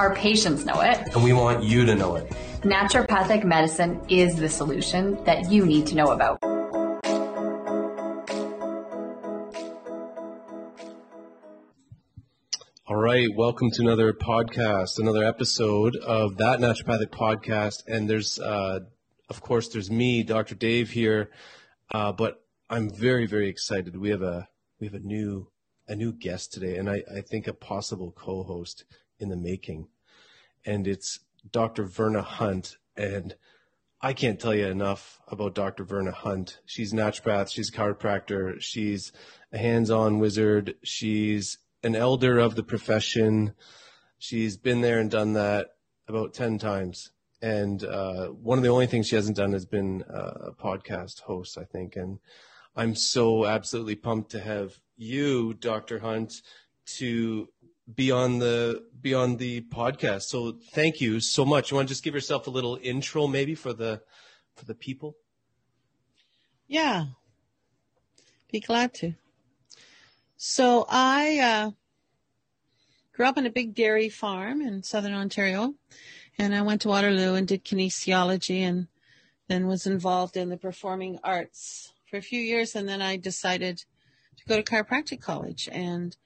Our patients know it. And we want you to know it. Naturopathic medicine is the solution that you need to know about. All right, welcome to another podcast, another episode of that naturopathic podcast. And there's, uh, of course, there's me, Dr. Dave here, uh, but I'm very, very excited. We have a we have a new a new guest today, and I, I think a possible co-host in the making, and it's Dr. Verna Hunt. And I can't tell you enough about Dr. Verna Hunt. She's naturopath, she's a chiropractor, she's a hands-on wizard, she's an elder of the profession. She's been there and done that about 10 times. And uh, one of the only things she hasn't done has been uh, a podcast host, I think. And I'm so absolutely pumped to have you, Dr. Hunt, to be on the be on the podcast. So thank you so much. You want to just give yourself a little intro maybe for the for the people? Yeah. Be glad to. So I uh, grew up on a big dairy farm in southern Ontario, and I went to Waterloo and did kinesiology, and then was involved in the performing arts for a few years, and then I decided to go to chiropractic college, and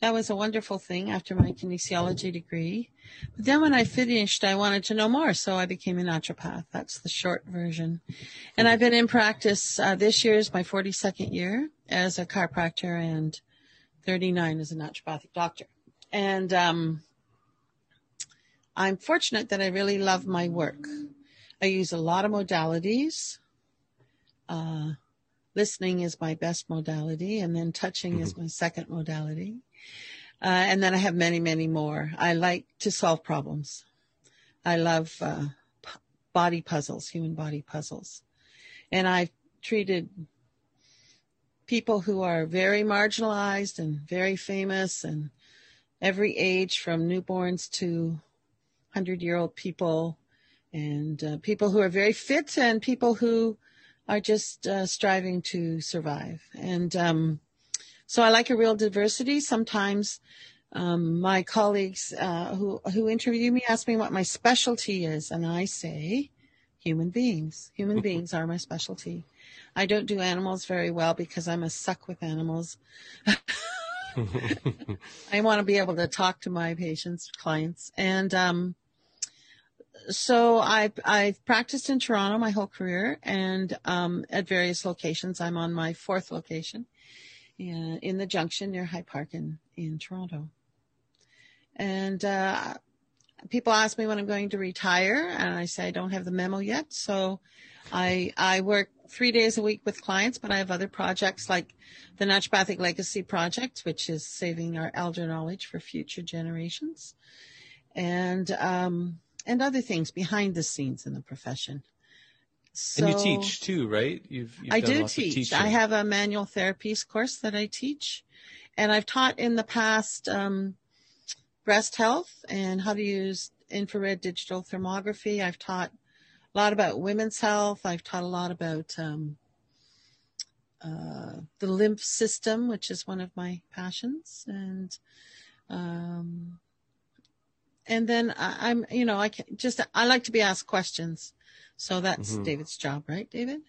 that was a wonderful thing after my kinesiology degree. But then when I finished, I wanted to know more, so I became a naturopath. That's the short version. And I've been in practice. Uh, this year is my 42nd year as a chiropractor and 39 as a naturopathic doctor. And um, I'm fortunate that I really love my work. I use a lot of modalities. Uh, listening is my best modality, and then touching mm-hmm. is my second modality. Uh, and then I have many, many more. I like to solve problems. I love uh, p- body puzzles, human body puzzles. And I've treated people who are very marginalized and very famous and every age from newborns to 100 year old people and uh, people who are very fit and people who are just uh, striving to survive. And um, so I like a real diversity. Sometimes um, my colleagues uh, who who interview me ask me what my specialty is, and I say human beings. Human beings are my specialty. I don't do animals very well because I'm a suck with animals. I want to be able to talk to my patients, clients, and um, so I I've practiced in Toronto my whole career and um, at various locations. I'm on my fourth location in, in the Junction near High Park in in Toronto, and uh, people ask me when I'm going to retire, and I say I don't have the memo yet. So I I work three days a week with clients, but I have other projects like the Naturopathic Legacy Project, which is saving our elder knowledge for future generations, and um, and other things behind the scenes in the profession. So, and you teach too, right? You've, you've I do teach. I have a manual therapies course that I teach, and I've taught in the past um, breast health and how to use infrared digital thermography. I've taught a lot about women's health. I've taught a lot about um, uh, the lymph system, which is one of my passions, and um, and then I, am you know, I can just I like to be asked questions, so that's mm-hmm. David's job, right, David?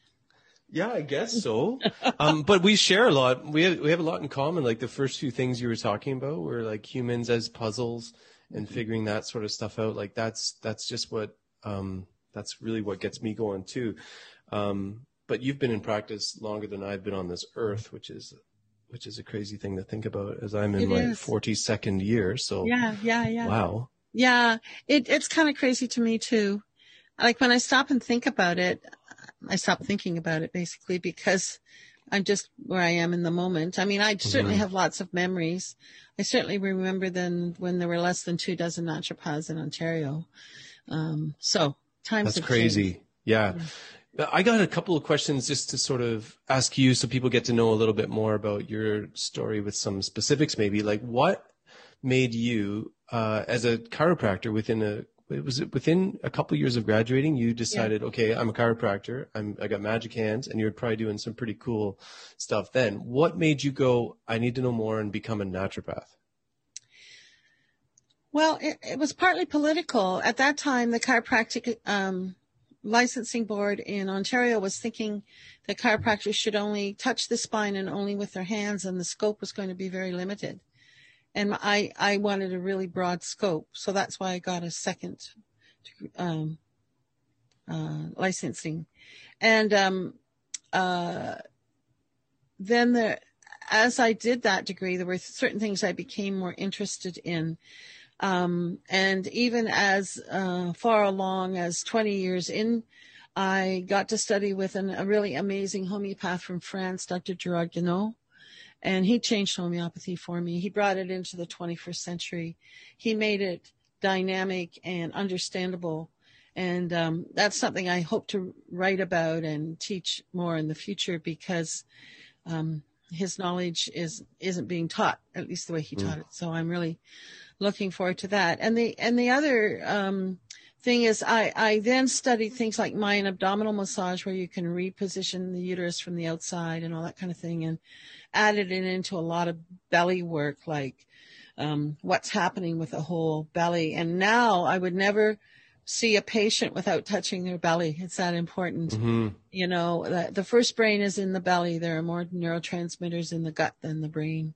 Yeah, I guess so. um, but we share a lot. We have, we have a lot in common. Like the first few things you were talking about were like humans as puzzles and mm-hmm. figuring that sort of stuff out. Like that's that's just what um, that's really what gets me going too. Um, but you've been in practice longer than I've been on this earth, which is which is a crazy thing to think about as I'm in It my is. 42nd year. So Yeah, yeah, yeah. wow. Yeah, it, it's kind of crazy to me too. Like when I stop and think about it, I stop thinking about it basically because I'm just where I am in the moment. I mean, I certainly Mhm. have lots of memories. I certainly remember then when there were less than two dozen naturopaths in Ontario. Um, so times That's crazy. changed. Yeah. I got a couple of questions just to sort of ask you so people get to know a little bit more about your story with some specifics maybe. Like what made you uh, as a chiropractor within a was it within a couple years of graduating you decided okay i'm a chiropractor i'm i got magic hands and you're probably doing some pretty cool stuff then what made you go i need to know more and become a naturopath Well, it, it was partly political. At that time, the chiropractic um, licensing board in Ontario was thinking that chiropractors should only touch the spine and only with their hands, and the scope was going to be very limited. And I, I wanted a really broad scope, so that's why I got a second um, uh, licensing. And um, uh, then the, as I did that degree, there were certain things I became more interested in. Um, and even as uh, far along as 20 years in, I got to study with an, a really amazing homeopath from France, Dr. Gerard Guéniot. And he changed homeopathy for me. He brought it into the 21st century. He made it dynamic and understandable. And um, that's something I hope to write about and teach more in the future because um, his knowledge is isn't being taught, at least the way he Mm. taught it. So I'm really looking forward to that. And the and the other um, thing is, I I then studied things like Mayan abdominal massage, where you can reposition the uterus from the outside and all that kind of thing, and added it into a lot of belly work, like um, what's happening with the whole belly. And now I would never see a patient without touching their belly. It's that important hmm you know the, the first brain is in the belly there are more neurotransmitters in the gut than the brain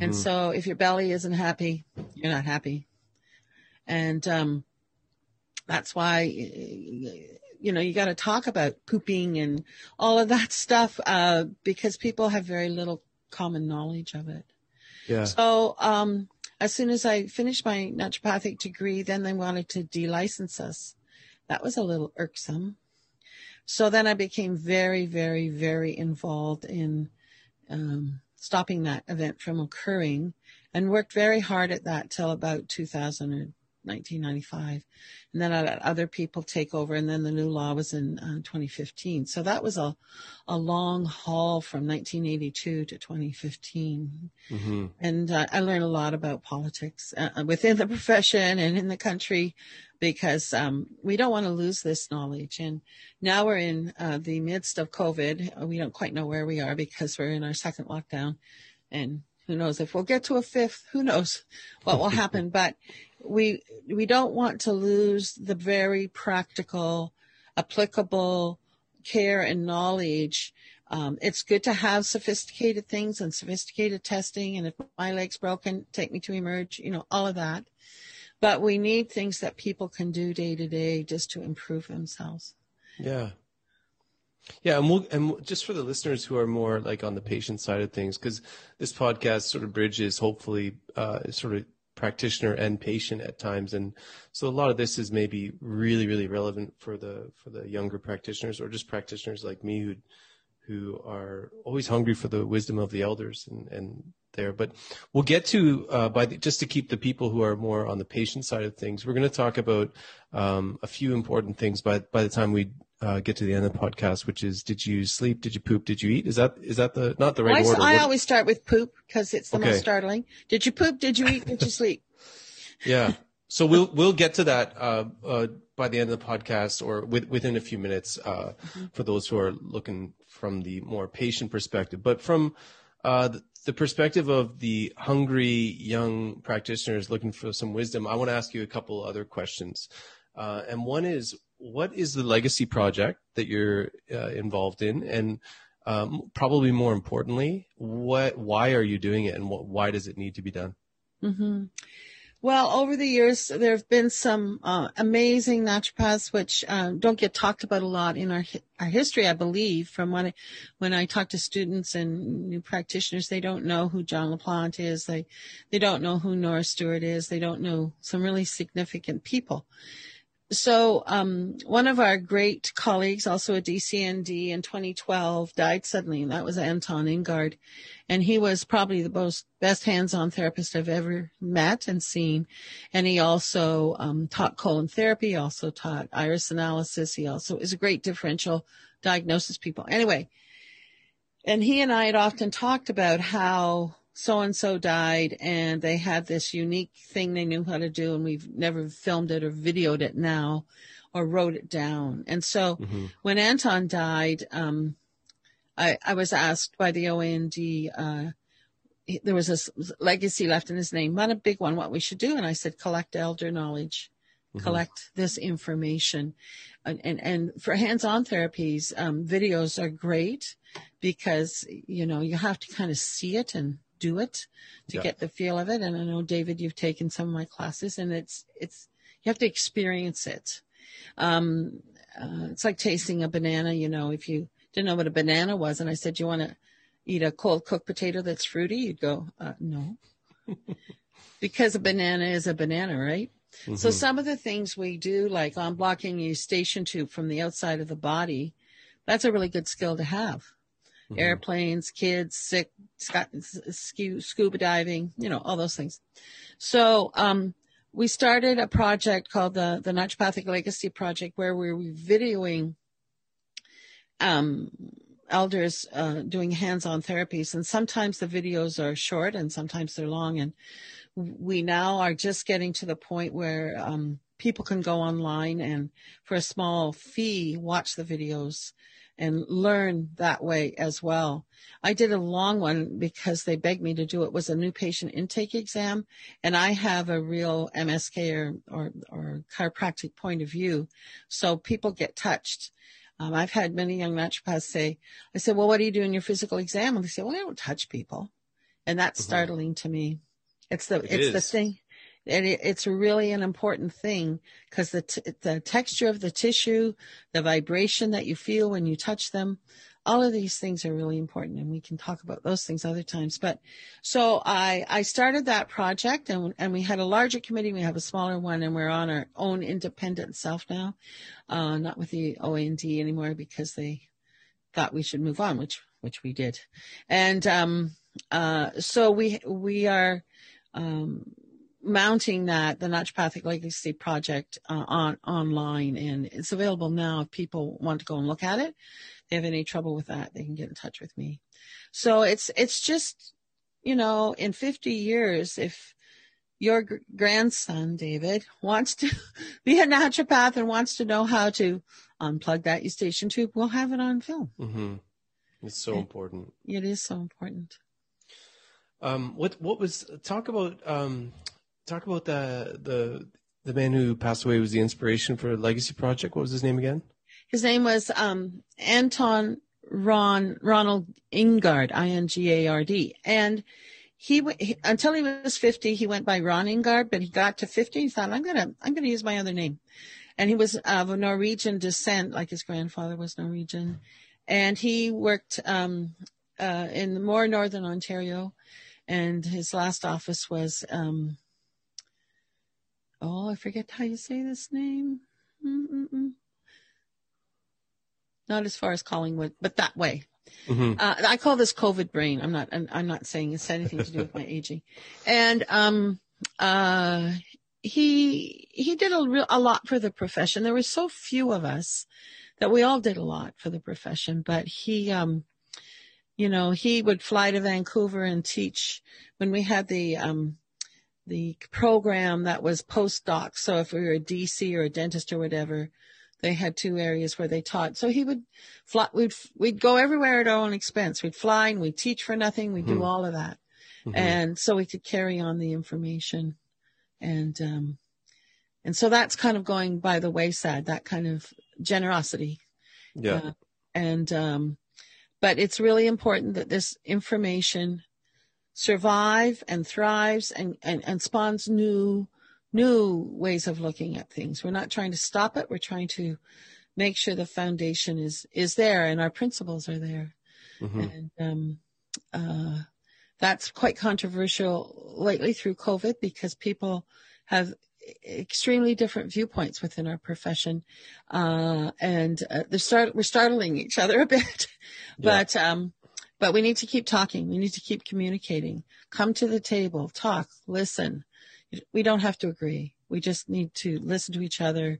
and Mhm. so if your belly isn't happy you're not happy and um that's why you know you got to talk about pooping and all of that stuff uh because people have very little common knowledge of it yeah so um, as soon as I finished my naturopathic degree, then they wanted to delicense us. That was a little irksome. So then I became very, very, very involved in um, stopping that event from occurring and worked very hard at that till about 2000 or 1995. And then I let other people take over. And then the new law was in uh, 2015. So that was a, a long haul from 1982 to 2015 hmm and uh, I learned a lot about politics uh, within the profession and in the country because um, we don't want to lose this knowledge. And now we're in uh, the midst of COVID. We don't quite know where we are because we're in our second lockdown, and who knows if we'll get to a fifth? Who knows what will happen? but we we don't want to lose the very practical, applicable care and knowledge um, it's good to have sophisticated things and sophisticated testing. And if my leg's broken, take me to emerge, you know, all of that. But we need things that people can do day to day just to improve themselves. Yeah. Yeah, and we'll and just for the listeners who are more like on the patient side of things, because this podcast sort of bridges hopefully uh, sort of practitioner and patient at times, and so a lot of this is maybe really really relevant for the for the younger practitioners or just practitioners like me who who are always hungry for the wisdom of the elders and and there. But we'll get to uh, by the, just to keep the people who are more on the patient side of things. We're going to talk about um, a few important things by by the time we uh, get to the end of the podcast, which is did you sleep? Did you poop? Did you eat? Is that is that the not the right I, order? I What- always start with poop because it's the Okay. most startling. Did you poop? Did you eat? Did you sleep? yeah. So we'll we'll get to that uh, uh, by the end of the podcast or with, within a few minutes uh, for those who are looking from the more patient perspective. But from uh, the, the perspective of the hungry young practitioners looking for some wisdom, I want to ask you a couple other questions. Uh, and one is, what is the legacy project that you're uh, involved in, and um, probably more importantly, what why are you doing it, and what, why does it need to be done? hmm Well, over the years, there have been some uh, amazing naturopaths, which um, don't get talked about a lot in our our history. I believe, from when I, when I talk to students and new practitioners, they don't know who John LaPlante is. They they don't know who Nora Stewart is. They don't know some really significant people so um, one of our great colleagues, also a DCND in 2012, died suddenly, and that was Anton Ingard. And he was probably the most best hands-on therapist I've ever met and seen. And he also um, taught colon therapy, also taught iris analysis. He also is a great differential diagnosis people. Anyway, and he and I had often talked about how so and so died and they had this unique thing they knew how to do and we've never filmed it or videoed it now or wrote it down. And so mm-hmm. when Anton died, um, I, I, was asked by the OAND, uh, there was a legacy left in his name, not a big one, what we should do. And I said, collect elder knowledge, mm-hmm. collect this information. And, and, and for hands-on therapies, um, videos are great because, you know, you have to kind of see it and do it to yeah. get the feel of it. And I know David, you've taken some of my classes and it's, it's, you have to experience it. Um, uh, it's like tasting a banana, you know, if you didn't know what a banana was and I said, you want to eat a cold cooked potato that's fruity? You'd go, uh, no, because a banana is a banana, right? Mm-hmm. So some of the things we do, like unblocking your eustachian tube from the outside of the body, that's a really good skill to have mm-hmm. airplanes, kids, sick, scuba diving, you know, all those things. So, um, we started a project called the, the Naturopathic Legacy Project where we were videoing, um, elders, uh, doing hands-on therapies. And sometimes the videos are short and sometimes they're long. And we now are just getting to the point where, um, people can go online and for a small fee watch the videos and learn that way as well. I did a long one because they begged me to do it. it was a new patient intake exam and I have a real MSK or, or, or chiropractic point of view. So people get touched. Um, I've had many young naturopaths say, I said, well, what do you do in your physical exam? And they say, well, I don't touch people. And that's mm-hmm. startling to me. It's the, it it's is. the thing and it, it's really an important thing because the t- the texture of the tissue, the vibration that you feel when you touch them, all of these things are really important, and we can talk about those things other times. But so I I started that project, and and we had a larger committee, we have a smaller one, and we're on our own independent self now, uh, not with the OAND anymore because they thought we should move on, which which we did, and um uh so we we are um mounting that the naturopathic legacy project uh, on online and it's available now if people want to go and look at it. They have any trouble with that they can get in touch with me. So it's it's just you know in 50 years if your gr- grandson david wants to be a naturopath and wants to know how to unplug that eustachian tube we'll have it on film. Mm-hmm. it's so and important. It is so important. Um, what what was talk about um, talk about the the the man who passed away was the inspiration for Legacy Project. What was his name again? His name was um, Anton Ron Ronald Ingard, I N G A R D, and he, until he was 50 he went by ron ingard but he got to 50 he thought i'm gonna i'm gonna use my other name and he was of norwegian descent like his grandfather was norwegian and he worked um, uh, in more northern ontario and his last office was um, oh, I forget how you say this name. Mm-mm-mm. Not as far as Collingwood, but that way. Mm-hmm. Uh, I call this COVID brain. I'm not. I'm, I'm, not saying it's anything to do with my aging. And um, uh, he he did a real a lot for the profession. There were so few of us that we all did a lot for the profession. But he, um, you know, he would fly to Vancouver and teach when we had the um, the program that was postdoc. So if we were a DC or a dentist or whatever, they had two areas where they taught. So he would fly, we'd, we'd go everywhere at our own expense. We'd fly and we'd teach for nothing. We'd mm-hmm. do all of that. Mm-hmm. And so we could carry on the information. And, um, and so that's kind of going by the wayside, that kind of generosity. Yeah. Uh, and, um, but it's really important that this information survive and thrives and, and, and spawns new new ways of looking at things. We're not trying to stop it. We're trying to make sure the foundation is is there and our principles are there. Mm-hmm. And um, uh, that's quite controversial lately through COVID because people have extremely different viewpoints within our profession, uh, and uh, they're start we're startling each other a bit, but um, but we need to keep talking. We need to keep communicating. Come to the table, talk, listen. We don't have to agree. We just need to listen to each other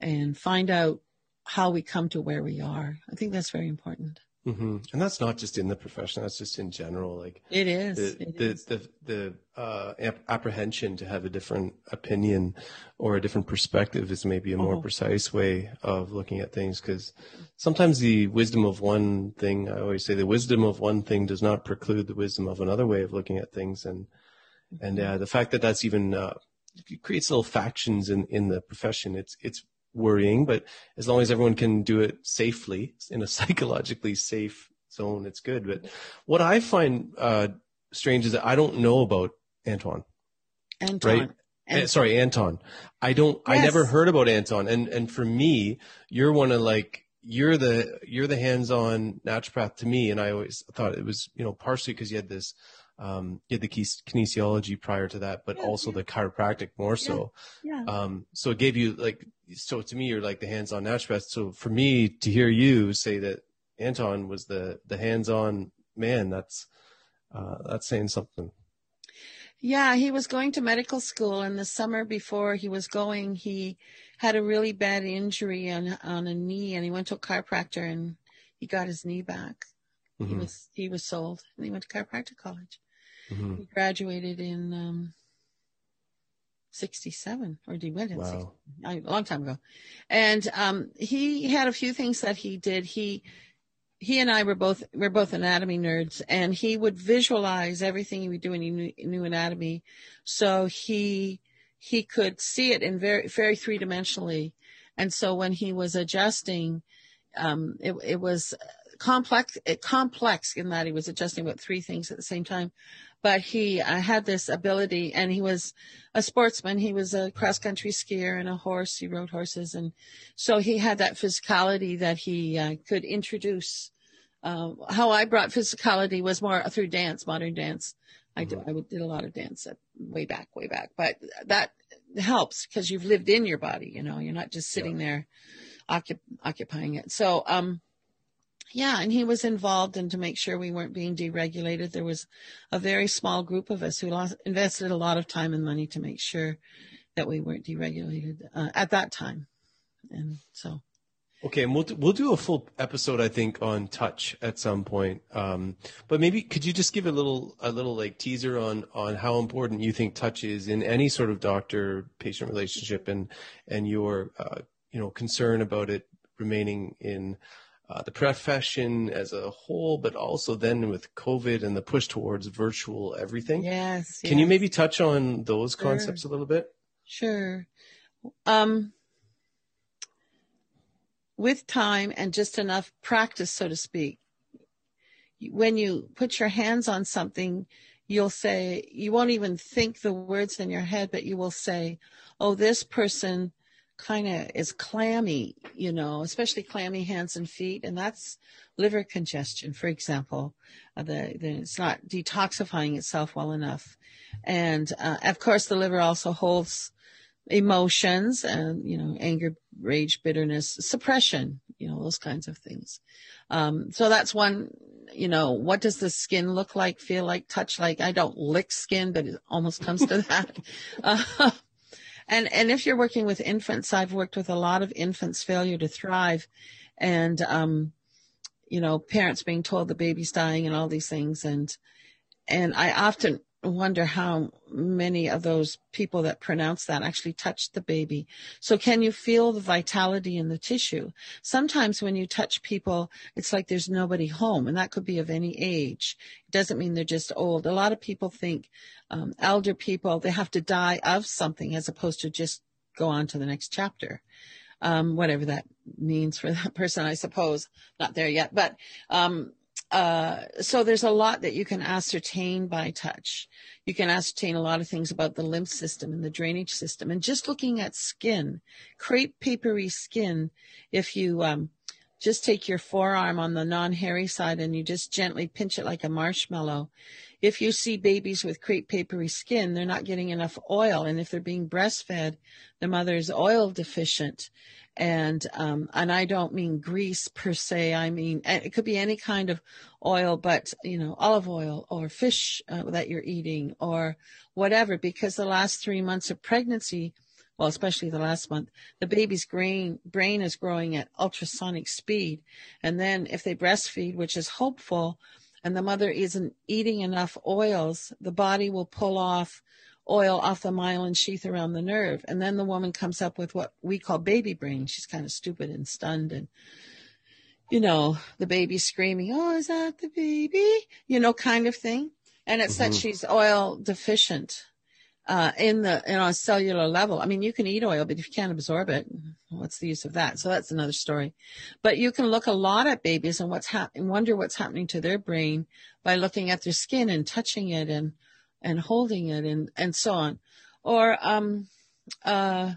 and find out how we come to where we are. I think that's very important. Mm-hmm. And that's not just in the profession; that's just in general. Like it is the it the, is. the the uh, ap- apprehension to have a different opinion or a different perspective is maybe a more Oh. precise way of looking at things. Because sometimes the wisdom of one thing, I always say, the wisdom of one thing does not preclude the wisdom of another way of looking at things. And and uh, the fact that that's even uh, creates little factions in in the profession. It's it's worrying, but as long as everyone can do it safely in a psychologically safe zone, it's good. But what I find uh, strange is that I don't know about Antoine. Anton. right. And- Eh, sorry, Anton. I don't. I never heard about Anton. And and for me, you're one of like you're the you're the hands-on naturopath to me. And I always thought it was you know partially because you had this. Um, had the kines- kinesiology prior to that, but Yeah, also the chiropractic more so. yeah. Um, so it gave you like, so to me, you're like the hands-on naturopath. So for me to hear you say that Anton was the, the hands-on man, that's, uh, that's saying something. Yeah, he was going to medical school, and the summer before he was going, he had a really bad injury on on a knee, and he went to a chiropractor, and he got his knee back. He Mhm, was he was sold, and he went to chiropractic college. Mhm. He graduated in um, '67, or he went in Wow. a long time ago. And um, he had a few things that he did. He he and I were both we're both anatomy nerds, and he would visualize everything he would do, and he knew, knew anatomy, so he he could see it in very very three dimensionally. And so when he was adjusting, um, it it was complex it, complex in that he was adjusting about three things at the same time. But he uh, had this ability, and he was a sportsman. He was a cross country skier and a horse. He rode horses, and so he had that physicality that he uh, could introduce. Uh, how I brought physicality was more through dance, modern dance. I did, I would- did a lot of dance at, way back, way back, but that helps because you've lived in your body. You know, you're not just sitting there occup- occupying it. So, um, yeah, and he was involved in to make sure we weren't being deregulated. There was a very small group of us who lost, invested a lot of time and money to make sure that we weren't deregulated uh, at that time. And so, Okay, and we'll we'll do a full episode, I think, on touch at some point. Um, but maybe could you just give a little a little like teaser on on how important you think touch is in any sort of doctor patient relationship, and and your uh, you know concern about it remaining in uh, the profession as a whole, but also then with COVID and the push towards virtual everything. yes. Can you maybe touch on those Sure. concepts a little bit? Sure. Um, with time and just enough practice, so to speak, when you put your hands on something, you'll say, you won't even think the words in your head, but you will say, oh, this person kind of is clammy, you know, especially clammy hands and feet. And that's liver congestion, for example. Uh, the, the, it's not detoxifying itself well enough. And uh, of course, the liver also holds emotions and you know anger rage bitterness suppression you know those kinds of things um so that's one you know what does the skin look like feel like touch like i don't lick skin but it almost comes to that uh, and and if you're working with infants i've worked with a lot of infants failure to thrive and um you know parents being told the baby's dying and all these things. And and i often wonder how many of those people that pronounce that actually touched the baby. So can you feel the vitality in the tissue? Sometimes when you touch people, it's like there's nobody home and that could be of any age. It doesn't mean they're just old. A lot of people think um, elder people, they have to die of something as opposed to just go on to the next chapter. Um, whatever that means for that person, I suppose. Not there yet, but, um, uh, so there's a lot that you can ascertain by touch. You can ascertain a lot of things about the lymph system and the drainage system. And just looking at skin, crepe papery skin, if you um, just take your forearm on the non-hairy side and you just gently pinch it like a marshmallow. If you see babies with crepe papery skin, they're not getting enough oil. And if they're being breastfed, the mother is oil deficient and um, and I don't mean grease per se. I mean it could be any kind of oil, but you know olive oil or fish uh, that you're eating or whatever. Because the last three months of pregnancy, well, especially the last month, the baby's brain brain is growing at ultrasonic speed, and then if they breastfeed, which is hopeful, and the mother isn't eating enough oils, the body will pull off oil off the myelin sheath around the nerve. And then the woman comes up with what we call baby brain. She's kind of stupid and stunned and, you know, the baby screaming, Oh, is that the baby? You know, kind of thing. And it's mm-hmm. that she's oil deficient. Uh, in the, in on a cellular level. I mean, you can eat oil, but if you can't absorb it, what's the use of that? So that's another story. But you can look a lot at babies and what's happening, wonder what's happening to their brain by looking at their skin and touching it and and holding it and, and so on. Or, um, uh,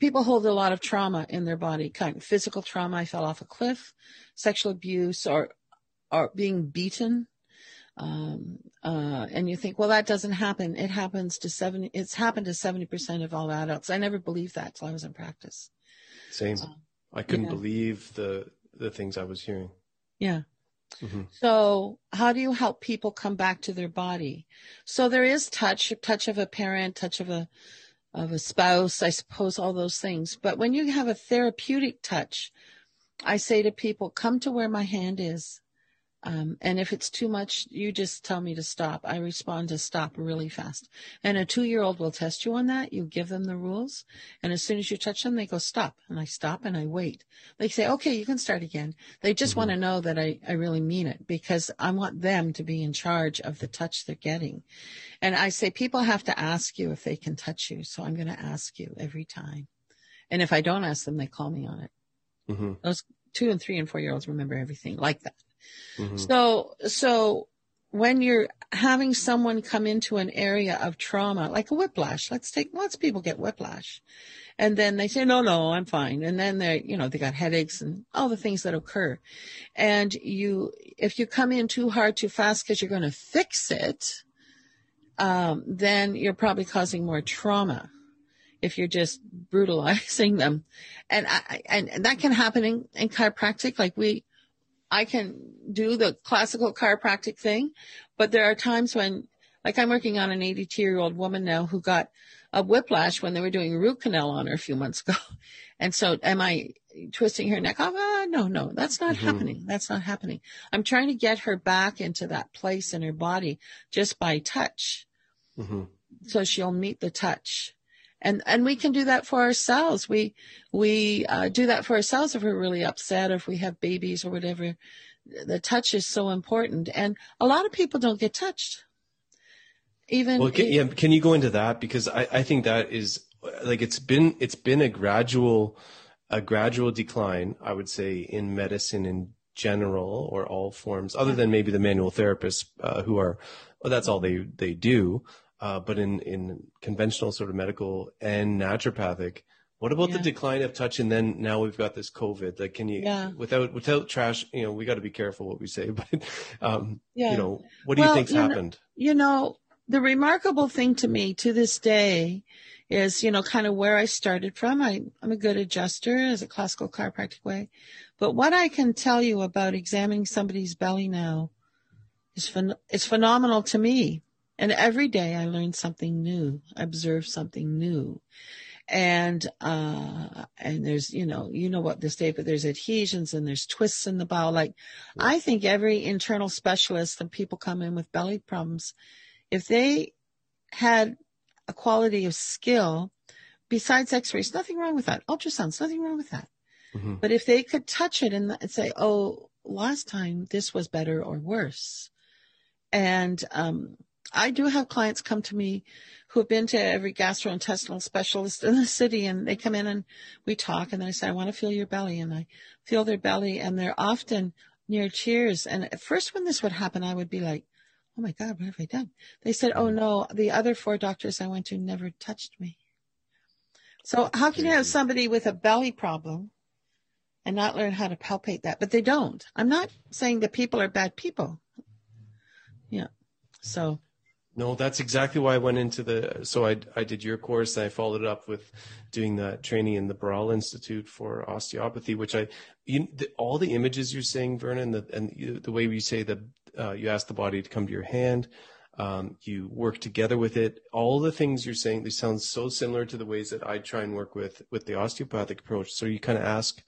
people hold a lot of trauma in their body, kind of physical trauma. I fell off a cliff, sexual abuse or, or being beaten. Um, uh, and you think, well, that doesn't happen. It happens to 70, it's happened to 70% of all adults. I never believed that till I was in practice. Same. Uh, I couldn't yeah. believe the, the things I was hearing. Yeah. Mm-hmm. So how do you help people come back to their body? So there is touch, touch of a parent, touch of a of a spouse, I suppose all those things. But when you have a therapeutic touch, I say to people, come to where my hand is. Um, and if it's too much, you just tell me to stop. I respond to stop really fast. And a two year old will test you on that. You give them the rules. And as soon as you touch them, they go stop. And I stop and I wait. They say, okay, you can start again. They just mm-hmm. want to know that I, I really mean it because I want them to be in charge of the touch they're getting. And I say, people have to ask you if they can touch you. So I'm going to ask you every time. And if I don't ask them, they call me on it. Mm-hmm. Those two and three and four year olds remember everything like that. Mm-hmm. So, so when you're having someone come into an area of trauma, like a whiplash, let's take lots of people get whiplash. And then they say, no, no, I'm fine. And then they, you know, they got headaches and all the things that occur. And you, if you come in too hard, too fast because you're going to fix it, um, then you're probably causing more trauma if you're just brutalizing them. And I, and that can happen in, in chiropractic. Like we, I can do the classical chiropractic thing, but there are times when, like I'm working on an 82 year old woman now who got a whiplash when they were doing root canal on her a few months ago. And so am I twisting her neck off? Oh, no, no, that's not mm-hmm. happening. That's not happening. I'm trying to get her back into that place in her body just by touch. Mm-hmm. So she'll meet the touch and and we can do that for ourselves. We we uh, do that for ourselves if we're really upset or if we have babies or whatever. The touch is so important. And a lot of people don't get touched. Even well can, yeah, can you go into that? Because I, I think that is like it's been it's been a gradual a gradual decline i would say in medicine in general or all forms other than maybe the manual therapists uh, who are well, that's all they they do uh, but in, in conventional sort of medical and naturopathic, what about yeah. the decline of touch? And then now we've got this COVID. Like, can you, yeah. without, without trash, you know, we got to be careful what we say, but, um, yeah. you know, what do well, you think's you happened? Know, you know, the remarkable thing to me to this day is, you know, kind of where I started from. I, I'm a good adjuster as a classical chiropractic way. But what I can tell you about examining somebody's belly now is, phen- is phenomenal to me and every day I learn something new, observe something new. And, uh, and there's, you know, you know what this day, but there's adhesions and there's twists in the bowel. Like I think every internal specialist and people come in with belly problems, if they had a quality of skill besides x-rays, nothing wrong with that. Ultrasounds, nothing wrong with that. Mm-hmm. But if they could touch it and say, oh, last time this was better or worse. And, um, I do have clients come to me who have been to every gastrointestinal specialist in the city and they come in and we talk and I say, I want to feel your belly and I feel their belly and they're often near tears. And at first, when this would happen, I would be like, "Oh my God, what have I done?" They said, "Oh mm-hmm. no, the other four doctors I went to never touched me." So how can you have mm-hmm. somebody with a belly problem and not learn how to palpate that? But they don't. I'm not saying that people are bad people. Yeah. So No, that's exactly why I went into the. So I I did your course and I followed it up with doing that training in the Barral Institute for osteopathy, which I you, the, all the images you're saying, Vernon, the, and you, the way you say that uh, you ask the body to come to your hand, um, you work together with it. All the things you're saying, they sound so similar to the ways that I try and work with with the osteopathic approach. So you kind of ask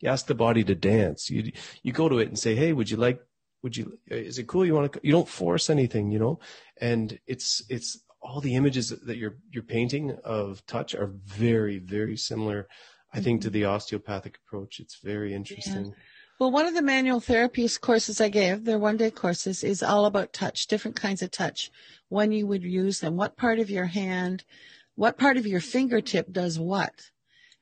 you ask the body to dance. You you go to it and say, hey, would you like would you is it cool you want to you don't force anything you know? And it's it's all the images that you're you're painting of touch are very very similar i think to the mm-hmm. osteopathic approach. It's very interesting. Yeah. well one of the manual therapies courses i gave they're one day courses is all about touch different kinds of touch when you would use them what part of your hand what part of your fingertip does what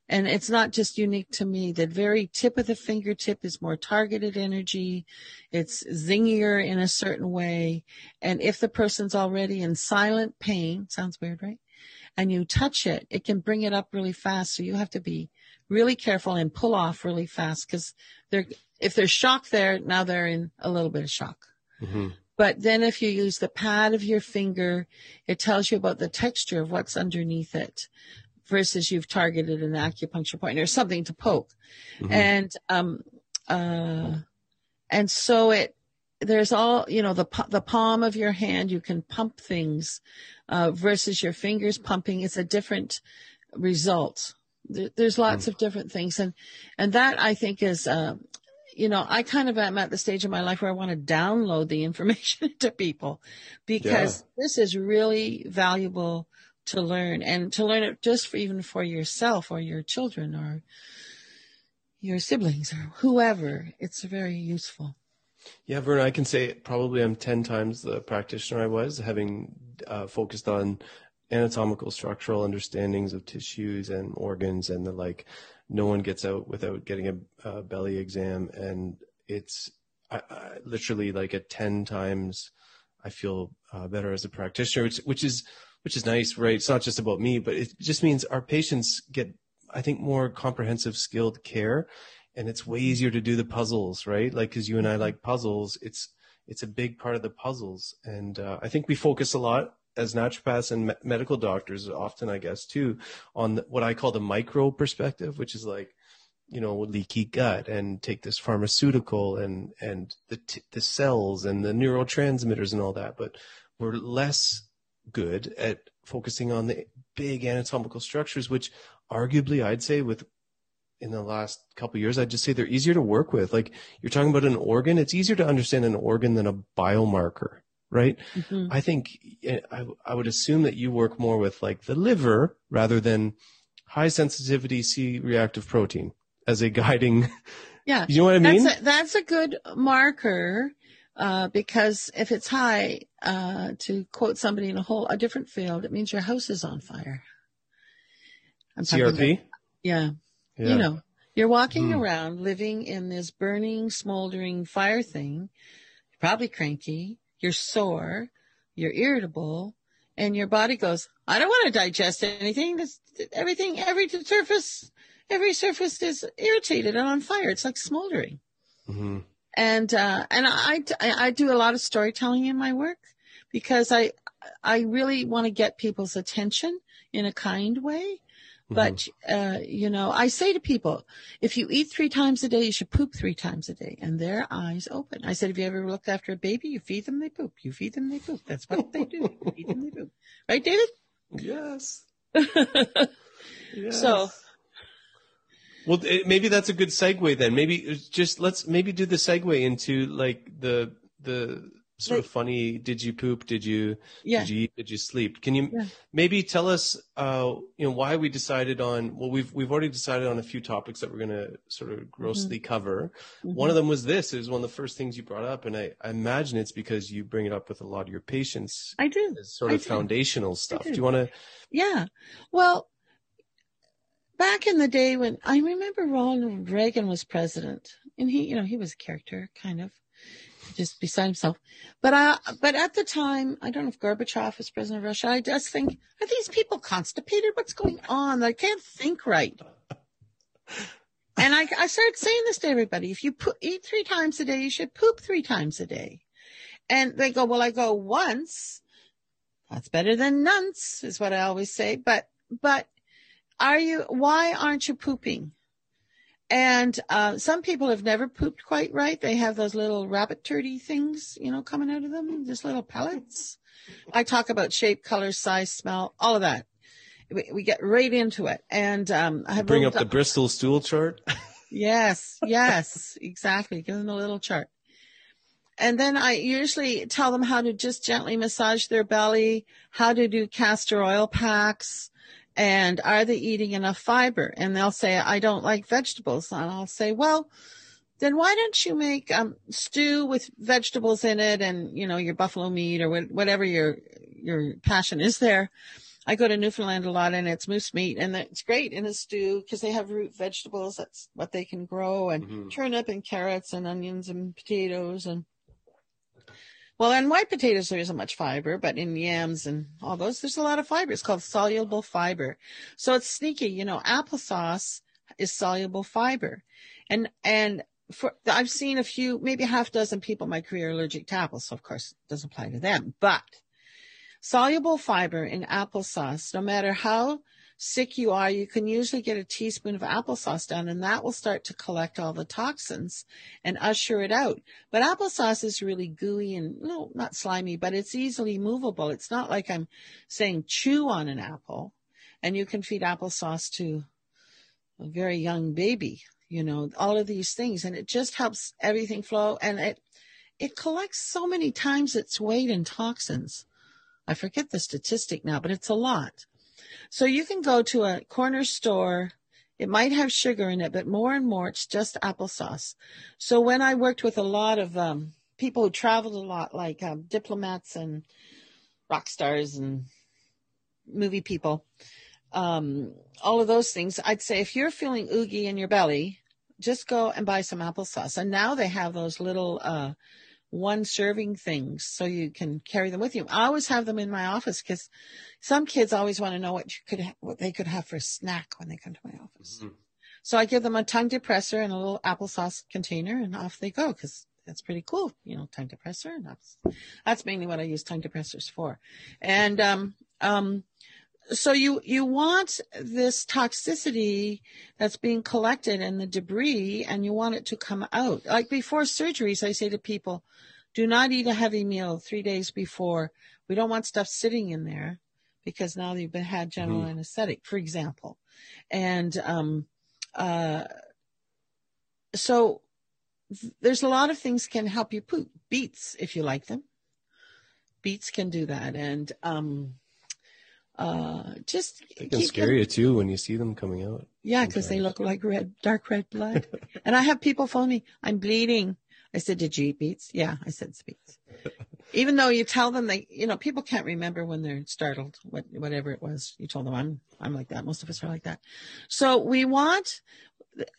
and it's not just unique to me. The very tip of the fingertip is more targeted energy. It's zingier in a certain way. And if the person's already in silent pain, sounds weird, right? And you touch it, it can bring it up really fast. So you have to be really careful and pull off really fast because they're, if there's shock there, now they're in a little bit of shock. Mm-hmm. But then if you use the pad of your finger, it tells you about the texture of what's underneath it versus you've targeted an acupuncture point or something to poke. Mm-hmm. And, um, uh, and so it, there's all, you know, the, the palm of your hand, you can pump things, uh, versus your fingers pumping. It's a different result. There, there's lots mm. of different things. And, and that I think is, uh, you know, I kind of am at the stage of my life where I want to download the information to people because yeah. this is really valuable to learn and to learn it just for even for yourself or your children or your siblings or whoever. It's very useful. Yeah, Verna, I can say probably I'm 10 times the practitioner I was, having uh, focused on anatomical structural understandings of tissues and organs and the like. No one gets out without getting a, a belly exam. And it's I, I, literally like at 10 times I feel uh, better as a practitioner, which, which is which is nice, right? It's not just about me, but it just means our patients get, I think, more comprehensive, skilled care, and it's way easier to do the puzzles, right? Like, because you and I mm-hmm. like puzzles, it's it's a big part of the puzzles, and uh, I think we focus a lot as naturopaths and me- medical doctors, often, I guess, too, on the, what I call the micro perspective, which is like you know leaky gut and take this pharmaceutical and and the t- the cells and the neurotransmitters and all that but we're less good at focusing on the big anatomical structures, which arguably I'd say with in the last couple years, I'd just say they're easier to work with. Like you're talking about an organ, it's easier to understand an organ than a biomarker, right? Mm-hmm. I think eh, I, I would assume that you work more with like the liver rather than high sensitivity C reactive protein as a guiding. Yeah. You know what I mean? That's a, that's a good marker uh, because if it's high, uh, to quote somebody in a whole a different field, it means your house is on fire. I'm CRP. About, yeah. yeah. You know, you're walking mm. around living in this burning, smoldering fire thing. You're probably cranky. You're sore. You're irritable, and your body goes, "I don't want to digest anything. This everything, every surface, every surface is irritated and on fire. It's like smoldering." Mm-hmm and uh, and I, I do a lot of storytelling in my work because I I really want to get people's attention in a kind way. But mm-hmm. uh, you know, I say to people, if you eat three times a day, you should poop three times a day, and their eyes open. I said, have you ever looked after a baby? You feed them, they poop. You feed them, they poop. That's what they do. You feed them, they poop. Right, David? Yes. yes. So well, maybe that's a good segue then. Maybe just let's maybe do the segue into like the the sort like, of funny. Did you poop? Did you? Yeah. Did you eat? Did you sleep? Can you yeah. maybe tell us, uh, you know, why we decided on? Well, we've we've already decided on a few topics that we're going to sort of grossly mm-hmm. cover. Mm-hmm. One of them was this. It was one of the first things you brought up, and I, I, imagine it's because you bring it up with a lot of your patients. I do. Sort of foundational stuff. Do. do you want to? Yeah. Well, back in the day when I remember Ronald Reagan was president, and he, you know, he was a character, kind of, just beside himself. But I, but at the time, I don't know if Gorbachev was president of Russia. I just think, are these people constipated? What's going on? They can't think right. And I, I started saying this to everybody. If you put, eat three times a day, you should poop three times a day. And they go, well, I go once. That's better than nonce is what I always say. But, but are you, why aren't you pooping? And, uh, some people have never pooped quite right. They have those little rabbit turdy things, you know, coming out of them, just little pellets. I talk about shape, color, size, smell, all of that. We, we get right into it. And, um, I have bring up the Bristol stool chart. yes, yes, exactly. Give them a little chart. And then I usually tell them how to just gently massage their belly, how to do castor oil packs, and are they eating enough fiber? And they'll say, I don't like vegetables. And I'll say, well, then why don't you make um, stew with vegetables in it and, you know, your buffalo meat or whatever your, your passion is there. I go to Newfoundland a lot and it's moose meat and it's great in a stew because they have root vegetables. That's what they can grow and mm-hmm. turnip and carrots and onions and potatoes and well, in white potatoes, there isn't much fiber, but in yams and all those, there's a lot of fiber. It's called soluble fiber. So it's sneaky. You know, applesauce is soluble fiber. And, and for, I've seen a few, maybe a half dozen people in my career allergic to apples. So of course it doesn't apply to them, but soluble fiber in applesauce, no matter how sick you are, you can usually get a teaspoon of applesauce down and that will start to collect all the toxins and usher it out. But applesauce is really gooey and no, not slimy, but it's easily movable. It's not like I'm saying chew on an apple and you can feed applesauce to a very young baby, you know, all of these things. And it just helps everything flow and it, it collects so many times its weight in toxins. I forget the statistic now, but it's a lot. So you can go to a corner store. It might have sugar in it, but more and more it's just applesauce. So when I worked with a lot of um, people who traveled a lot, like um, diplomats and rock stars and movie people, um, all of those things, I'd say if you're feeling oogie in your belly, just go and buy some applesauce. And now they have those little uh, one serving things so you can carry them with you. I always have them in my office because some kids always want to know what you could, ha- what they could have for a snack when they come to my office. Mm-hmm. So I give them a tongue depressor and a little applesauce container and off they go because that's pretty cool. You know, tongue depressor and that's, that's mainly what I use tongue depressors for. And, um, um, so you you want this toxicity that's being collected in the debris and you want it to come out. Like before surgeries i say to people do not eat a heavy meal three days before. We don't want stuff sitting in there because now you've been had general mm-hmm. anesthetic for example. And um uh so there's a lot of things can help you poop. Beets if you like them. Beets can do that. And um uh, just they can scare them. you too when you see them coming out. Yeah, because they look like red, dark red blood. and I have people phone me, I'm bleeding. I said, did you eat beets? Yeah, I said beets. Even though you tell them they, you know, people can't remember when they're startled, what, whatever it was. You told them I'm, I'm like that. Most of us are like that. So we want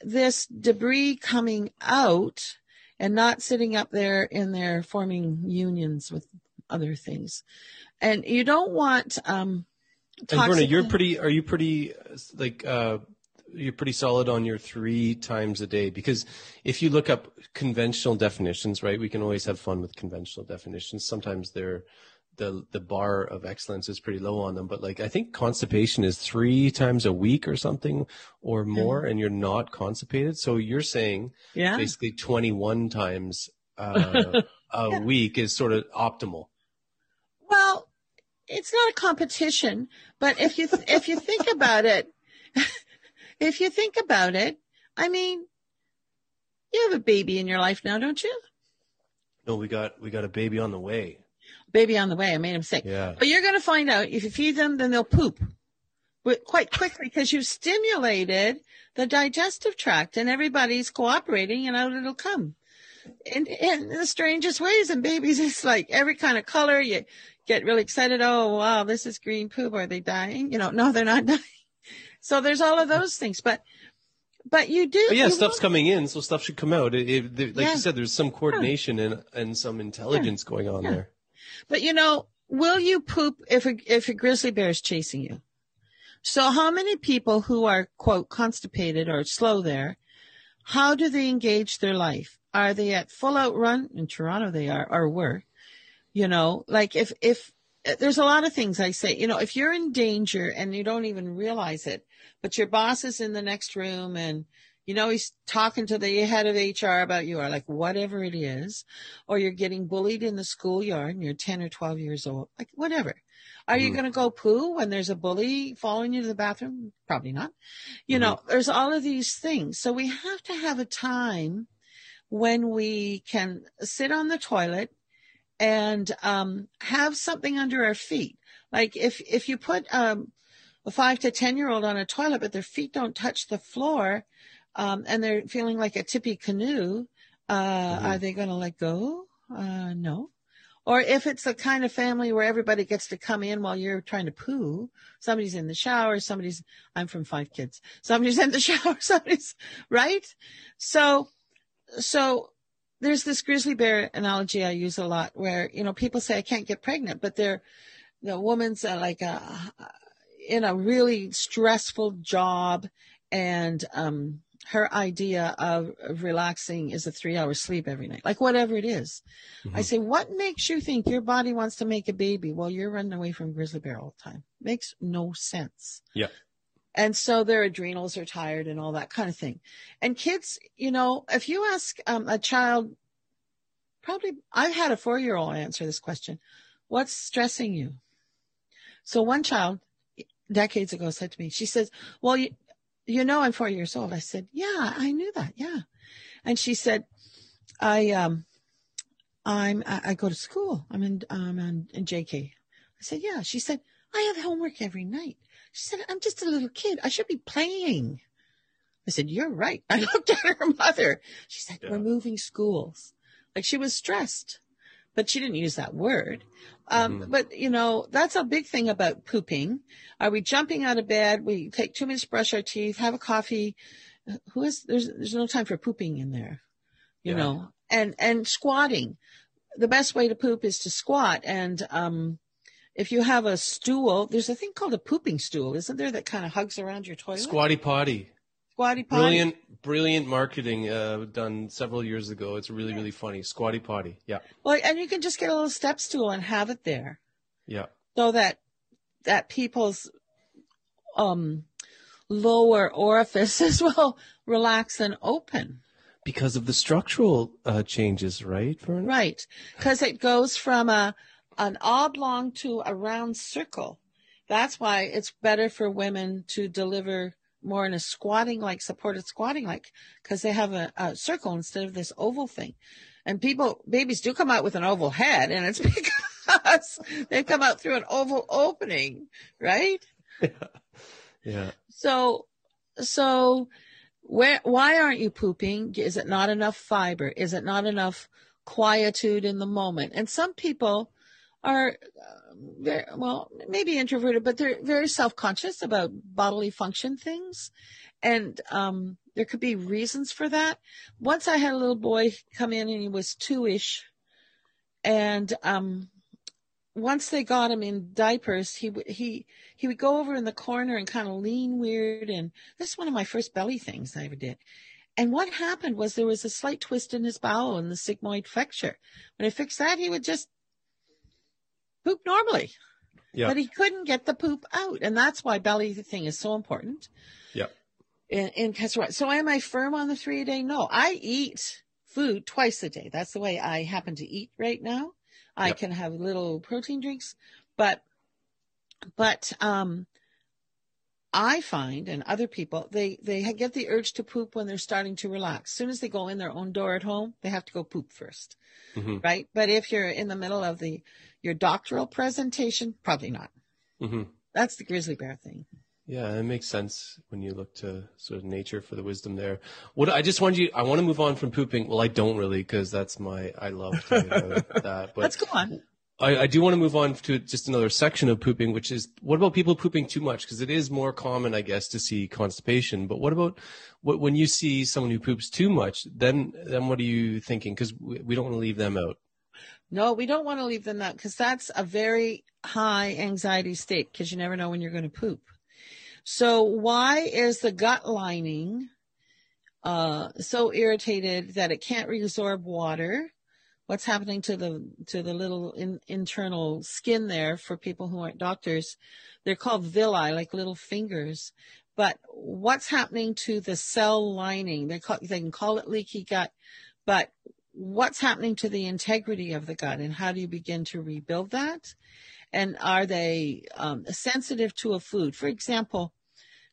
this debris coming out and not sitting up there in there forming unions with other things. And you don't want, um, and Verna, you're pretty. Are you pretty like? uh you're pretty solid on your three times a day because if you look up conventional definitions, right? We can always have fun with conventional definitions. Sometimes they're the the bar of excellence is pretty low on them, but like I think constipation is three times a week or something or more, mm-hmm. and you're not constipated. So you're saying yeah. basically 21 times uh, a yeah. week is sort of optimal. Well, it's not a competition, but if you, if you think about it, if you think about it, I mean, you have a baby in your life now, don't you? No, we got, we got a baby on the way. Baby on the way. I made him sick. Yeah. But you're going to find out if you feed them, then they'll poop but quite quickly because you've stimulated the digestive tract and everybody's cooperating and out it'll come. In, in the strangest ways and babies, it's like every kind of color. You, get really excited. Oh, wow, this is green poop. Are they dying? You know, no, they're not dying. So there's all of those things, but but you do. But yeah, you stuff's coming in, so stuff should come out. It, it, there- like Yeah. you said, there's some coordination and and some intelligence going on Yeah. there. But you know, will you poop if a if a grizzly bear is chasing you? So how many people who are quote constipated or slow there, how do they engage their life? Are they at full out run in Toronto? They are or were, you know, like if if there's a lot of things I say, you know, if you're in danger and you don't even realize it, but your boss is in the next room and you know he's talking to the head of HR about you or like whatever it is, or you're getting bullied in the schoolyard and you're 10 or 12 years old, like whatever. Are you Mhm. going to go poo when there's a bully following you to the bathroom? Probably not. You know, there's all of these things. So we have to have a time when we can sit on the toilet and um, have something under our feet. Like if if you put um, a five to ten year old on a toilet, but their feet don't touch the floor, um, and they're feeling like a tippy canoe, uh, Mhm. are they going to let go? Uh, no. Or if it's the kind of family where everybody gets to come in while you're trying to poo, somebody's in the shower, somebody's, I'm from five kids, somebody's in the shower, somebody's, right? So, so there's this grizzly bear analogy I use a lot where, you know, people say I can't get pregnant, but they're, the woman's uh, like a, in a really stressful job and, um, her idea of, of relaxing is a three hour sleep every night, like whatever it is. I Mhm. say, what makes you think your body wants to make a baby while you're running away from grizzly bear all the time? Makes no sense. Yeah. And so their adrenals are tired and all that kind of thing. And kids, you know, if you ask um, a child, probably I've had a four year old answer this question What's stressing you? So one child decades ago said to me, she says, Well, you, you know, I'm four years old. I said, Yeah, I knew that. Yeah. And she said, I, um, I'm, I, I go to school. I'm in, um, in, in JK. I said, yeah. She said, I have homework every night. She said, I'm just a little kid. I should be playing. I said, you're right. I looked at her mother. She said, Yeah. we're moving schools. Like she was stressed, but she didn't use that word. Um, Mhm. but you know, that's a big thing about pooping. Are we jumping out of bed? We take two minutes to brush our teeth, have a coffee. Who is, there's, there's no time for pooping in there, you Yeah. know, and, and squatting. The best way to poop is to squat. And, um, if you have a stool, there's a thing called a pooping stool, isn't there, that kind of hugs around your toilet? Squatty potty. Squatty potty. Brilliant, brilliant marketing uh, done several years ago. It's really, really funny. Squatty potty. Yeah, Well, and you can just get a little step stool and have it there yeah. so that that people's um lower orifices will relax and open. Because of the structural uh, changes, right, Verna? Right. Because it goes from a an oblong to a round circle. That's why it's better for women to deliver more in a squatting like supported squatting like because they have a, a circle instead of this oval thing. And people babies do come out with an oval head and it's because they come out through an oval opening, right? Yeah. So, so where, why aren't you pooping? Is it not enough fiber? Is it not enough quietude in the moment? And some people are uh, very, well, maybe introverted, but they're very self-conscious about bodily function things. And, um, there could be reasons for that. Once I had a little boy come in and he was two-ish and, um, once they got him in diapers, he would he he would go over in the corner and kind of lean weird. And this is one of my first belly things I ever did. And what happened was there was a slight twist in his bowel in the sigmoid flexure. When I fixed that, he would just poop normally, Yeah. but he couldn't get the poop out, and that's why belly thing is so important. Yeah. In, in casserole. So am I firm on the three a day? No, I eat food twice a day. That's the way I happen to eat right now. I Yep. can have little protein drinks, but, but, um, I find and other people, they, they get the urge to poop when they're starting to relax. As soon as they go in their own door at home, they have to go poop first, hmm right? But if you're in the middle of the, your doctoral presentation, probably not. hmm That's the grizzly bear thing. Yeah, it makes sense when you look to sort of nature for the wisdom there. What I just want you, I want to move on from pooping. Well, I don't really because that's my, I love talking that. But Let's go on. I, I do want to move on to just another section of pooping, which is what about people pooping too much? Because it is more common, I guess, to see constipation. But what about what, when you see someone who poops too much? Then, then what are you thinking? Because we, we don't want to leave them out. No, we don't want to leave them out because that's a very high anxiety state because you never know when you're going to poop. So why is the gut lining uh, so irritated that it can't reabsorb water? What's happening to the to the little in, internal skin there for people who aren't doctors? They're called villi, like little fingers. But what's happening to the cell lining? They call, they can call it leaky gut, but what's happening to the integrity of the gut and how do you begin to rebuild that? And are they um, sensitive to a food? For example,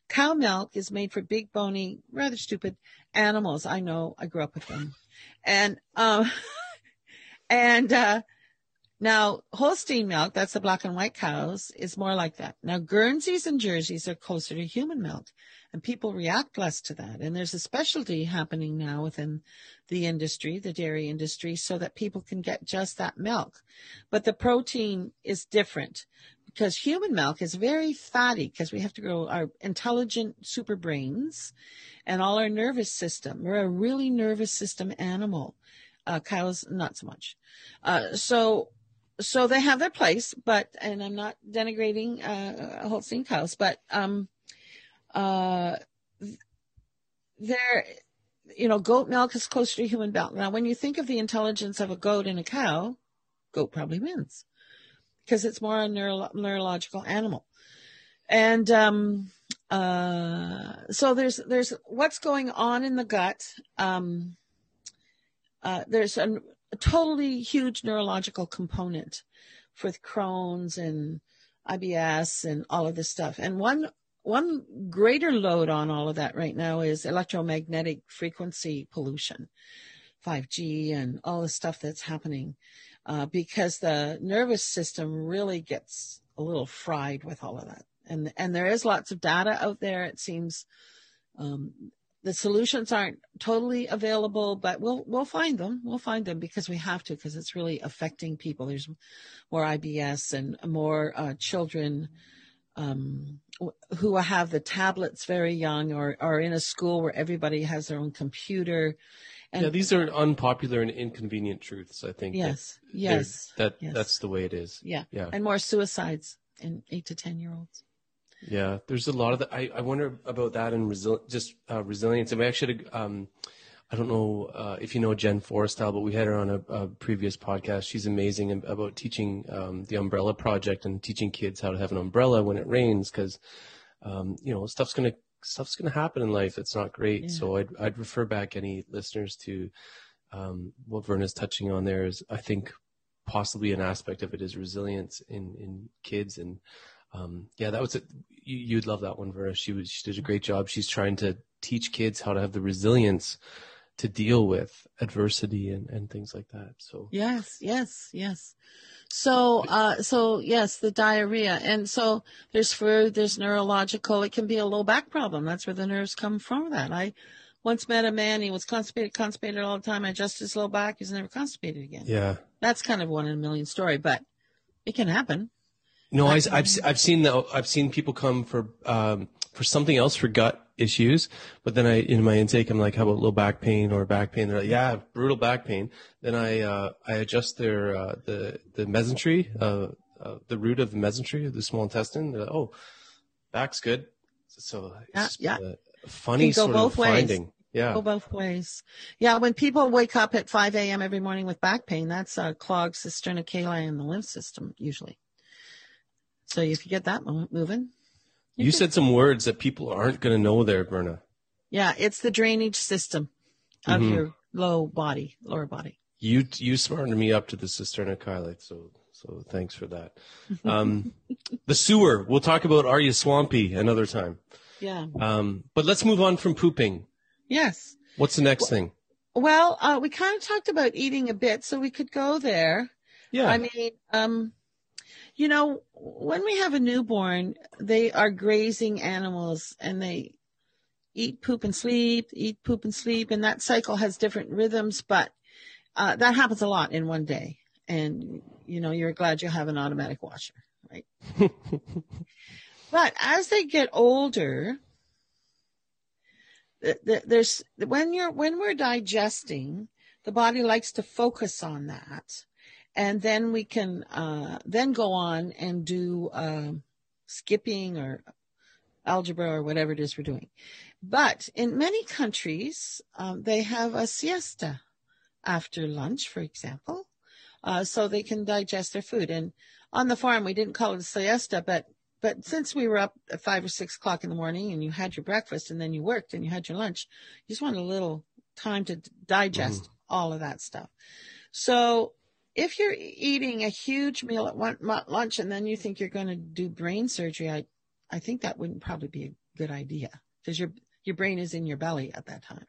cow milk is made for big, bony, rather stupid animals. I know, I grew up with them. And, um, and, uh, now Holstein milk, that's the black and white cows, is more like that. Now Guernseys and Jerseys are closer to human milk and people react less to that. And there's a specialty happening now within the industry, the dairy industry, so that people can get just that milk. But the protein is different because human milk is very fatty because we have to grow our intelligent super brains and all our nervous system. We're a really nervous system animal. Uh, cows, not so much. Uh, so, so they have their place, but, and I'm not denigrating, uh, Holstein cows, but, um, uh, there, you know, goat milk is closer to human milk. Now, when you think of the intelligence of a goat and a cow, goat probably wins because it's more a neuro- neurological animal. And um, uh, so there's there's what's going on in the gut. Um, uh, there's a, a, totally huge neurological component for Crohn's and IBS and all of this stuff. And one one greater load on all of that right now is electromagnetic frequency pollution, 5G, and all the stuff that's happening, uh, because the nervous system really gets a little fried with all of that. And and there is lots of data out there. It seems um, the solutions aren't totally available, but we'll we'll find them. We'll find them because we have to because it's really affecting people. There's more IBS and more uh, children um, who have the tablets very young or are in a school where everybody has their own computer. And yeah, these are unpopular and inconvenient truths. I think. Yes, that yes, that yes. that's the way it is. Yeah, yeah, and more suicides in eight to ten year olds. Yeah, there's a lot of that. I, I wonder about that and resi- just uh, resilience. And we actually, um, I don't know uh, if you know Jen Forestell, but we had her on a, a previous podcast. She's amazing about teaching um, the Umbrella Project and teaching kids how to have an umbrella when it rains because, um, you know, stuff's gonna stuff's gonna happen in life. It's not great. Yeah. So I'd I'd refer back any listeners to um, what Verna's touching on there. Is I think possibly an aspect of it is resilience in in kids and um, yeah, that was it. You, would love that one, Verna. She was, she did a great job. She's trying to teach kids how to have the resilience to deal with adversity and, and things like that. So yes, yes, yes. So, uh, so yes, the diarrhea. And so there's food, there's neurological, it can be a low back problem. That's where the nerves come from that. I once met a man, he was constipated, constipated all the time. I adjusted his low back. He's never constipated again. Yeah. That's kind of one in a million story, but it can happen. No, I, have I've seen that. I've seen people come for um, for something else for gut issues, but then I in my intake I'm like, how about low back pain or back pain? They're like, yeah, brutal back pain. Then I uh, I adjust their uh, the the mesentery, uh, uh, the root of the mesentery of the small intestine. Like, oh, back's good. So it's yeah, yeah. funny sort of ways. finding. Yeah. Go both ways. Yeah. When people wake up at 5 a.m. every morning with back pain, that's a clogged cisterna chyli in the lymph system usually. So if you get that moment moving. You said some words that people aren't going to know there, Verna. Yeah, it's the drainage system of mm-hmm. your low body, lower body. You you smartened me up to the cisterna chyli, so so thanks for that. Um, the sewer. We'll talk about are you swampy another time. Yeah. Um, but let's move on from pooping. Yes. What's the next thing? Well, uh, we kind of talked about eating a bit, so we could go there. Yeah. I mean, um, you know, when we have a newborn, they are grazing animals and they eat, poop, and sleep, eat, poop, and sleep. And that cycle has different rhythms, but uh, that happens a lot in one day. and you know you're glad you have an automatic washer, right? but as they get older, there's when you're when we're digesting, the body likes to focus on that, and then we can uh, then go on and do uh, skipping or algebra or whatever it is we're doing. But in many countries, um, they have a siesta after lunch, for example, uh, so they can digest their food. And on the farm, we didn't call it a siesta, but but since we were up at five or six o'clock in the morning and you had your breakfast and then you worked and you had your lunch, you just wanted a little time to digest mm. all of that stuff. So if you're eating a huge meal at one, lunch and then you think you're going to do brain surgery, I, I think that wouldn't probably be a good idea because your your brain is in your belly at that time.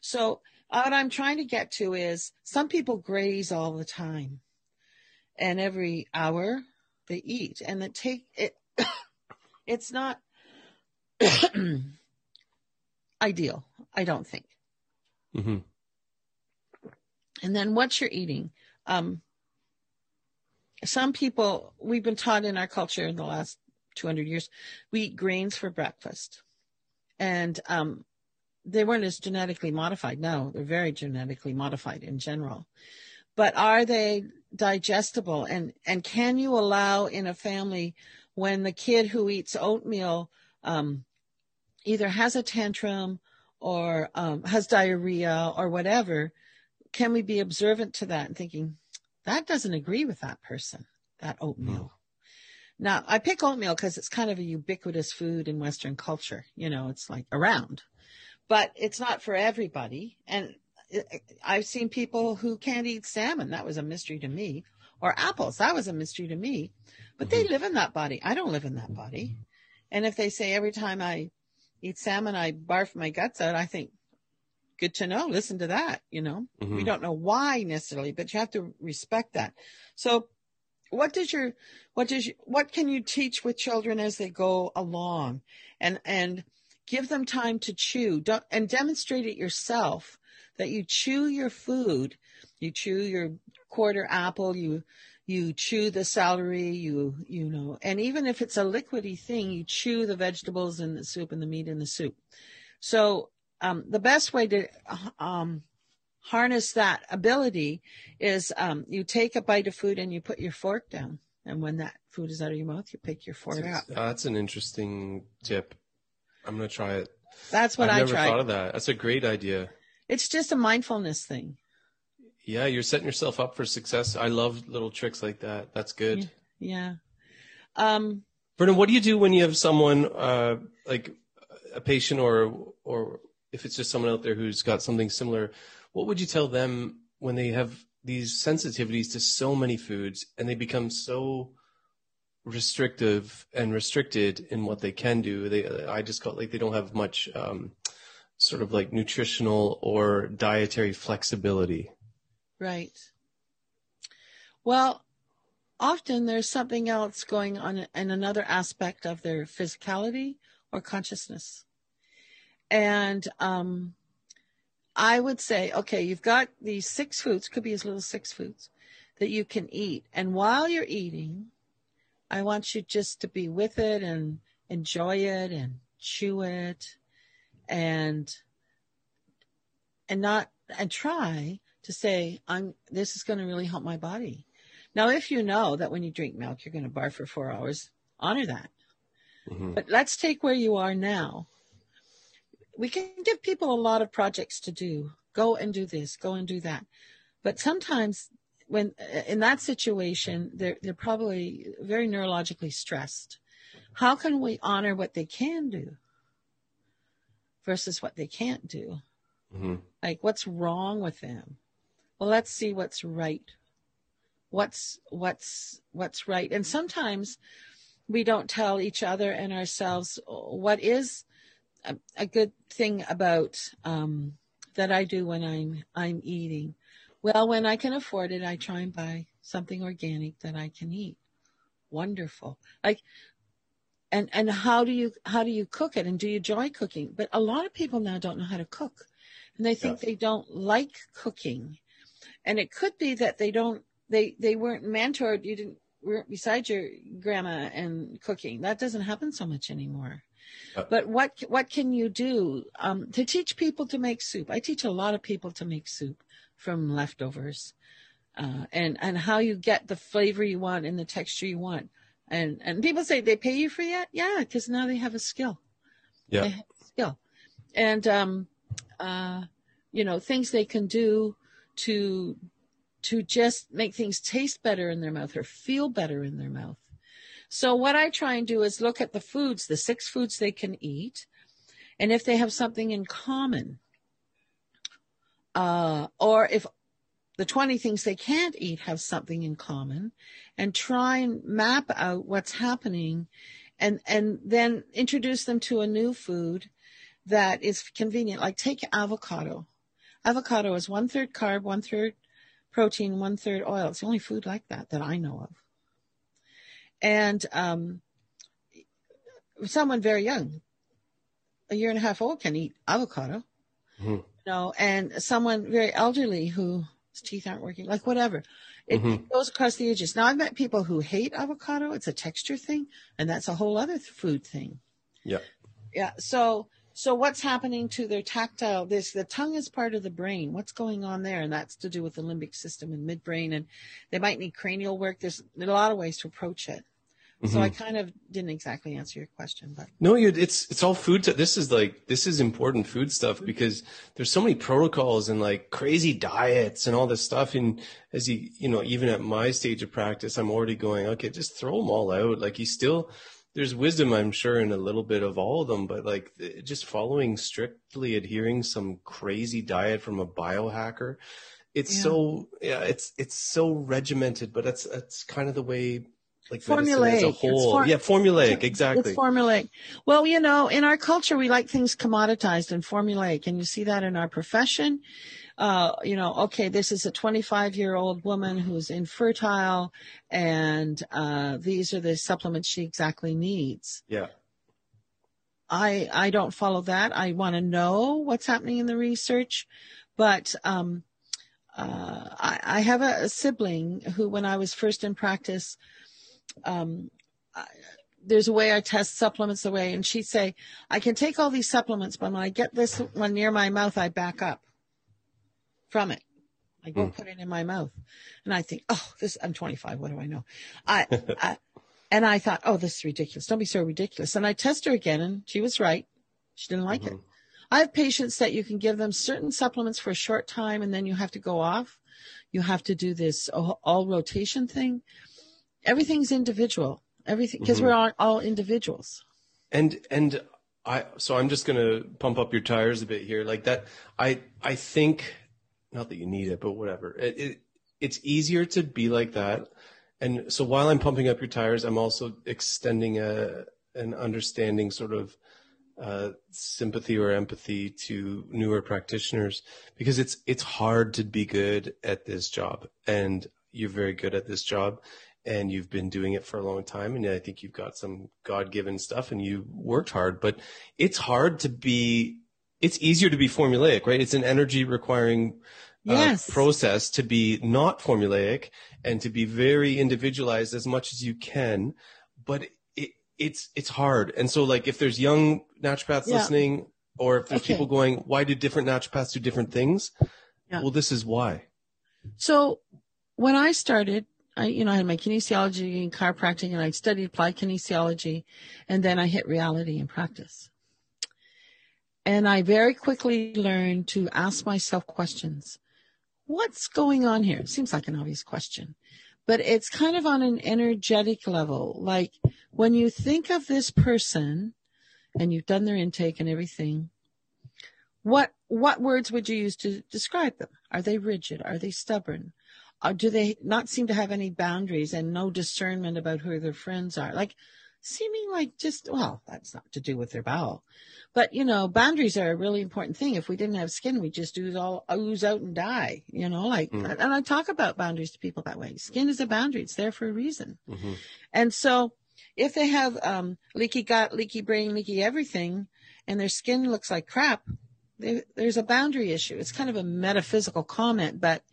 So what I'm trying to get to is some people graze all the time and every hour they eat and it take it it's not ideal i don't think mm-hmm. and then what you're eating um, some people we've been taught in our culture in the last 200 years we eat grains for breakfast and um, they weren't as genetically modified. No, they're very genetically modified in general. But are they digestible? And, and can you allow in a family when the kid who eats oatmeal um, either has a tantrum or um, has diarrhea or whatever, can we be observant to that and thinking, that doesn't agree with that person, that oatmeal? No. Now, I pick oatmeal because it's kind of a ubiquitous food in Western culture. You know, it's like around but it's not for everybody. And I've seen people who can't eat salmon. That was a mystery to me. Or apples. That was a mystery to me. But mm-hmm. they live in that body. I don't live in that body. And if they say every time I eat salmon, I barf my guts out, I think, good to know. Listen to that. You know, mm-hmm. we don't know why necessarily, but you have to respect that. So what does your, what does, you, what can you teach with children as they go along? And, and, give them time to chew Don't, and demonstrate it yourself that you chew your food you chew your quarter apple you you chew the celery you you know and even if it's a liquidy thing you chew the vegetables and the soup and the meat in the soup so um, the best way to um, harness that ability is um, you take a bite of food and you put your fork down and when that food is out of your mouth you pick your fork up that's an interesting tip I'm gonna try it. That's what I've I never tried. thought of that. That's a great idea. It's just a mindfulness thing. Yeah, you're setting yourself up for success. I love little tricks like that. That's good. Yeah. Um, Verna, what do you do when you have someone uh, like a patient or or if it's just someone out there who's got something similar? What would you tell them when they have these sensitivities to so many foods and they become so restrictive and restricted in what they can do. They, I just felt like they don't have much um, sort of like nutritional or dietary flexibility. Right. Well, often there's something else going on in another aspect of their physicality or consciousness. And um, I would say, okay, you've got these six foods, could be as little as six foods that you can eat. And while you're eating, I want you just to be with it and enjoy it and chew it and and not and try to say I'm this is going to really help my body. Now if you know that when you drink milk you're going to barf for 4 hours, honor that. Mm-hmm. But let's take where you are now. We can give people a lot of projects to do. Go and do this, go and do that. But sometimes when in that situation they're they're probably very neurologically stressed how can we honor what they can do versus what they can't do mm-hmm. like what's wrong with them well let's see what's right what's what's what's right and sometimes we don't tell each other and ourselves what is a, a good thing about um, that i do when i'm i'm eating well, when I can afford it, I try and buy something organic that I can eat. Wonderful. Like, and, and how do you, how do you cook it? And do you enjoy cooking? But a lot of people now don't know how to cook and they think yes. they don't like cooking. And it could be that they don't they they weren't mentored. You didn't weren't beside your grandma and cooking. That doesn't happen so much anymore. But what what can you do um, to teach people to make soup? I teach a lot of people to make soup from leftovers, uh, and and how you get the flavor you want and the texture you want. And and people say they pay you for that, yeah, because now they have a skill. Yeah. They have a skill, and um, uh, you know things they can do to to just make things taste better in their mouth or feel better in their mouth. So what I try and do is look at the foods, the six foods they can eat, and if they have something in common, uh, or if the 20 things they can't eat have something in common, and try and map out what's happening, and and then introduce them to a new food that is convenient. Like take avocado. Avocado is one third carb, one third protein, one third oil. It's the only food like that that I know of. And um, someone very young, a year and a half old, can eat avocado. Mhm. You know, and someone very elderly whose teeth aren't working, like whatever. It Mhm. goes across the ages. Now I've met people who hate avocado. It's a texture thing, and that's a whole other th- food thing. Yeah. Yeah. So so what's happening to their tactile this the tongue is part of the brain. What's going on there? And that's to do with the limbic system and midbrain and they might need cranial work. There's, there's a lot of ways to approach it. So I mm-hmm. kind of didn't exactly answer your question, but No, you it's it's all food. T- this is like this is important food stuff mm-hmm. because there's so many protocols and like crazy diets and all this stuff. And as you you know, even at my stage of practice, I'm already going, okay, just throw them all out. Like you still there's wisdom, I'm sure, in a little bit of all of them, but like just following strictly adhering some crazy diet from a biohacker. It's Yeah. so yeah, it's it's so regimented, but that's that's kind of the way like Formulaic. as a whole. for- yeah, formulaic, exactly. It's formulaic. Well, you know, in our culture, we like things commoditized and formulaic, and you see that in our profession. Uh, you know, okay, this is a 25 year old woman who's infertile, and uh, these are the supplements she exactly needs. yeah. I I don't follow that. I want to know what's happening in the research, but um, uh, I, I have a, a sibling who, when I was first in practice, um, I, there's a way I test supplements the way, and she'd say, I can take all these supplements, but when I get this one near my mouth, I back up from it. I won't put it in my mouth. And I think, oh, this, I'm 25. What do I know? I, I, and I thought, oh, this is ridiculous. Don't be so ridiculous. And I test her again and she was right. She didn't like it. I have patients that you can give them certain supplements for a short time and then you have to go off. You have to do this all rotation thing. Everything's individual. Everything, because we're all, all individuals. and and i so i'm just going to pump up your tires a bit here. Like that i i think not that you need it but whatever. It, it it's easier to be like that. And so while i'm pumping up your tires i'm also extending a an understanding sort of uh, sympathy or empathy to newer practitioners because it's it's hard to be good at this job. And you're very good at this job and you've been doing it for a long time and i think you've got some god-given stuff and you worked hard but it's hard to be it's easier to be formulaic right it's an energy requiring uh, Yes. process to be not formulaic and to be very individualized as much as you can but it, it's it's hard and so like if there's young naturopaths Yeah. listening or if there's Okay. people going why do different naturopaths do different things Yeah. well this is why So when I started, I, you know, I had my kinesiology and chiropractic and I studied applied kinesiology and then I hit reality in practice. And I very quickly learned to ask myself questions. What's going on here? It seems like an obvious question, but it's kind of on an energetic level. Like when you think of this person and you've done their intake and everything, what, what words would you use to describe them? Are they rigid? Are they stubborn? Or do they not seem to have any boundaries and no discernment about who their friends are? Like seeming like just, well, that's not to do with their bowel. But you know, boundaries are a really important thing. If we didn't have skin, we just ooze all ooze out and die. You know, like, Mm. and I talk about boundaries to people that way. Skin is a boundary; it's there for a reason. Mhm. And so, if they have um, leaky gut, leaky brain, leaky everything, and their skin looks like crap, they, there's a boundary issue. It's kind of a metaphysical comment, but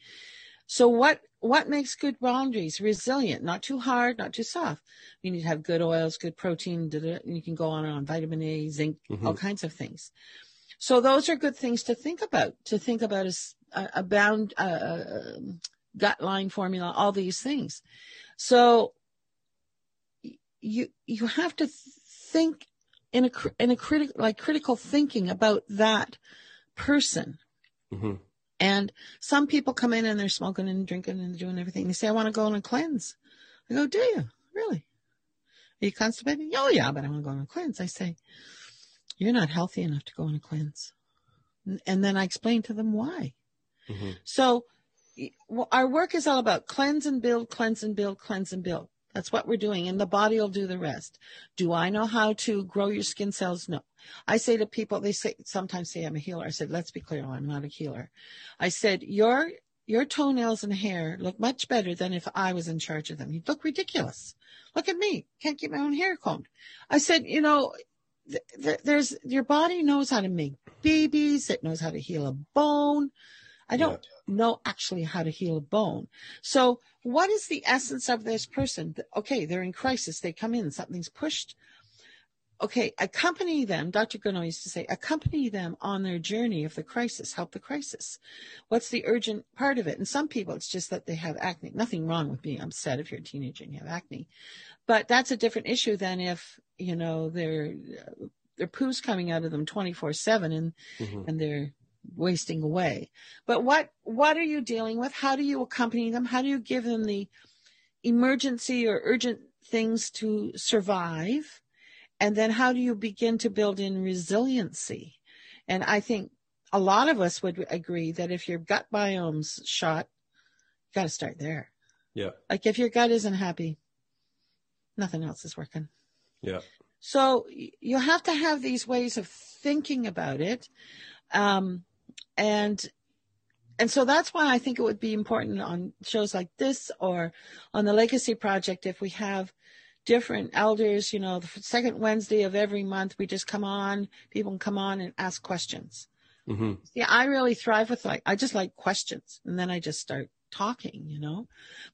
so what what makes good boundaries? Resilient, not too hard, not too soft. You need to have good oils, good protein, and you can go on and on, vitamin A, zinc, Mhm. all kinds of things. So those are good things to think about, to think about a, a bound, uh, gut line formula, all these things. So you, you have to think in a, in a critical, like critical thinking about that person. hmm And some people come in and they're smoking and drinking and doing everything. They say, I want to go on a cleanse. I go, do you? Really? Are you constipated? Oh, yeah, but I want to go on a cleanse. I say, you're not healthy enough to go on a cleanse. And then I explain to them why. hmm So well, our work is all about cleanse and build, cleanse and build, cleanse and build. That's what we're doing. And the body will do the rest. Do I know how to grow your skin cells? No. I say to people, they say, sometimes say I'm a healer. I said, let's be clear. I'm not a healer. I said, your, your toenails and hair look much better than if I was in charge of them. You look ridiculous. Look at me. Can't get my own hair combed. I said, you know, th- th- there's, your body knows how to make babies. It knows how to heal a bone. I don't know actually how to heal a bone. So what is the essence of this person? Okay, they're in crisis. They come in, something's pushed. Okay, accompany them. Dr. Guéniot used to say, accompany them on their journey of the crisis, help the crisis. What's the urgent part of it? And some people, it's just that they have acne. Nothing wrong with being upset if you're a teenager and you have acne. But that's a different issue than if, you know, their, their poo's coming out of them 24 seven and hmm and they're wasting away. But what what are you dealing with? How do you accompany them? How do you give them the emergency or urgent things to survive? And then how do you begin to build in resiliency? And I think a lot of us would agree that if your gut biome's shot, you got to start there. Yeah. Like if your gut isn't happy, nothing else is working. Yeah. So you have to have these ways of thinking about it. Um, and, and so that's why I think it would be important on shows like this or on the Legacy Project if we have different elders, you know, the second Wednesday of every month, we just come on, people can come on and ask questions. hmm Yeah, I really thrive with like I just like questions and then I just start talking, you know.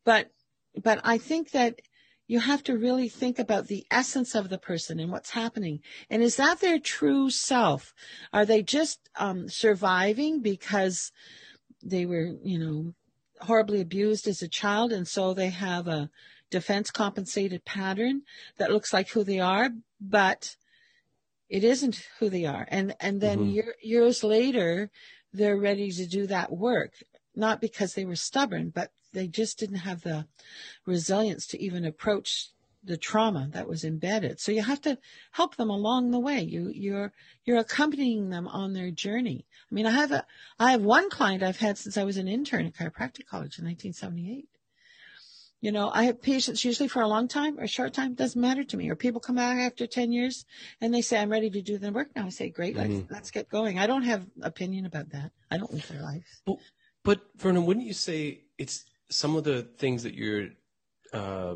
But but I think that you have to really think about the essence of the person and what's happening. And is that their true self? Are they just um, surviving because they were, you know, horribly abused as a child and so they have a defense compensated pattern that looks like who they are, but it isn't who they are. And and then Mhm. year, years later, they're ready to do that work, not because they were stubborn, but they just didn't have the resilience to even approach the trauma that was embedded. So you have to help them along the way. You you're you're accompanying them on their journey. I mean, I have a I have one client I've had since I was an intern at chiropractic college in 1978. You know, I have patients usually for a long time or a short time, doesn't matter to me. Or people come back after 10 years and they say, I'm ready to do the work now. I say, great, let's, Mhm. let's get going. I don't have opinion about that. I don't live their life. But Verna, wouldn't you say it's some of the things that you're uh,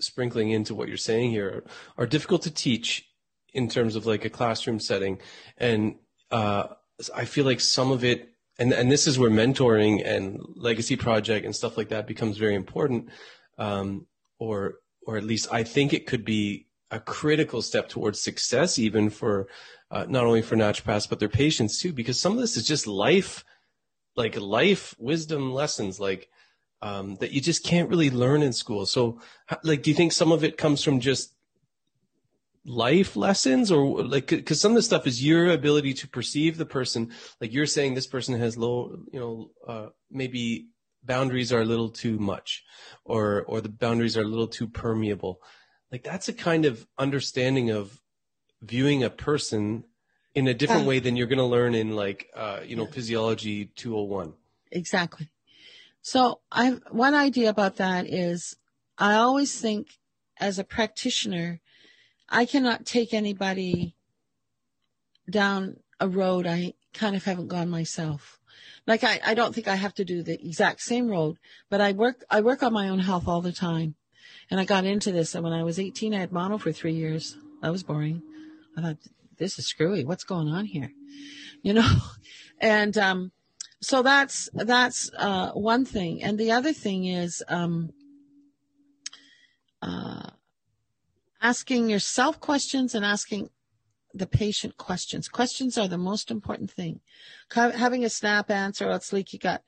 sprinkling into what you're saying here are difficult to teach in terms of like a classroom setting, and uh, I feel like some of it, and and this is where mentoring and legacy project and stuff like that becomes very important, um, or or at least I think it could be a critical step towards success, even for uh, not only for naturopaths but their patients too, because some of this is just life like life wisdom lessons like um, that you just can't really learn in school. So like do you think some of it comes from just life lessons? Or like because some of the stuff is your ability to perceive the person. Like you're saying this person has low you know uh, maybe boundaries are a little too much or or the boundaries are a little too permeable. Like that's a kind of understanding of viewing a person in a different Yeah. way than you're going to learn in like uh, you know physiology 201 Exactly. So I one idea about that is I always think as a practitioner, I cannot take anybody down a road I kind of haven't gone myself. Like I, I don't think I have to do the exact same road, but I work I work on my own health all the time. And I got into this and when I was 18 I had mono for 3 years. That was boring. I thought this is screwy. What's going on here? You know? And um so that's that's uh, one thing, and the other thing is um, uh, asking yourself questions and asking the patient questions. Questions are the most important thing. Having a snap answer, oh, it's leaky gut.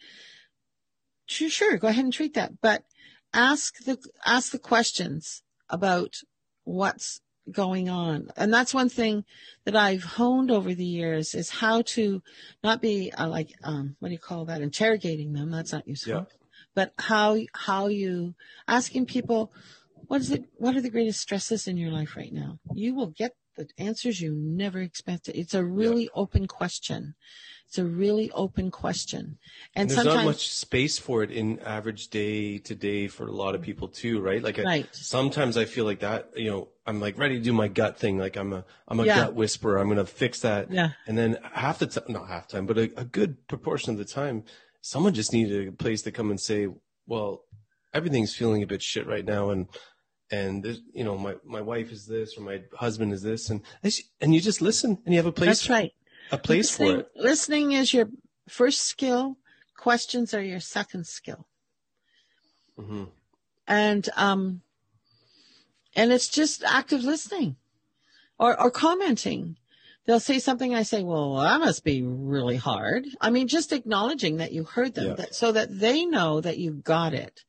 Sure, sure, go ahead and treat that, but ask the ask the questions about what's going on. And that's one thing that I've honed over the years is how to not be uh, like, um, what do you call that? Interrogating them. That's not useful. Yeah. But how, how you asking people, what is it? What are the greatest stresses in your life right now? You will get the answers you never expected. It's a really open question. It's a really open question. And, And there's sometimes, not much space for it in average day to day for a lot of people too, right? Like I, sometimes I feel like that, you know, I'm like ready to do my gut thing. Like I'm a, I'm a Yeah. gut whisperer. I'm going to fix that. Yeah. And then half the time, not half time, but a, a good proportion of the time, someone just needed a place to come and say, well, everything's feeling a bit shit right now. And, and this, you know, my, my wife is this or my husband is this. And, and you just listen and you have a place, that's right. a place for listening, it. listening is your first skill. Questions are your second skill. hmm And, um, and it's just active listening or, or commenting. They'll say something. I say, well, that must be really hard. I mean, just acknowledging that you heard them Yeah. that, so that they know that you got it.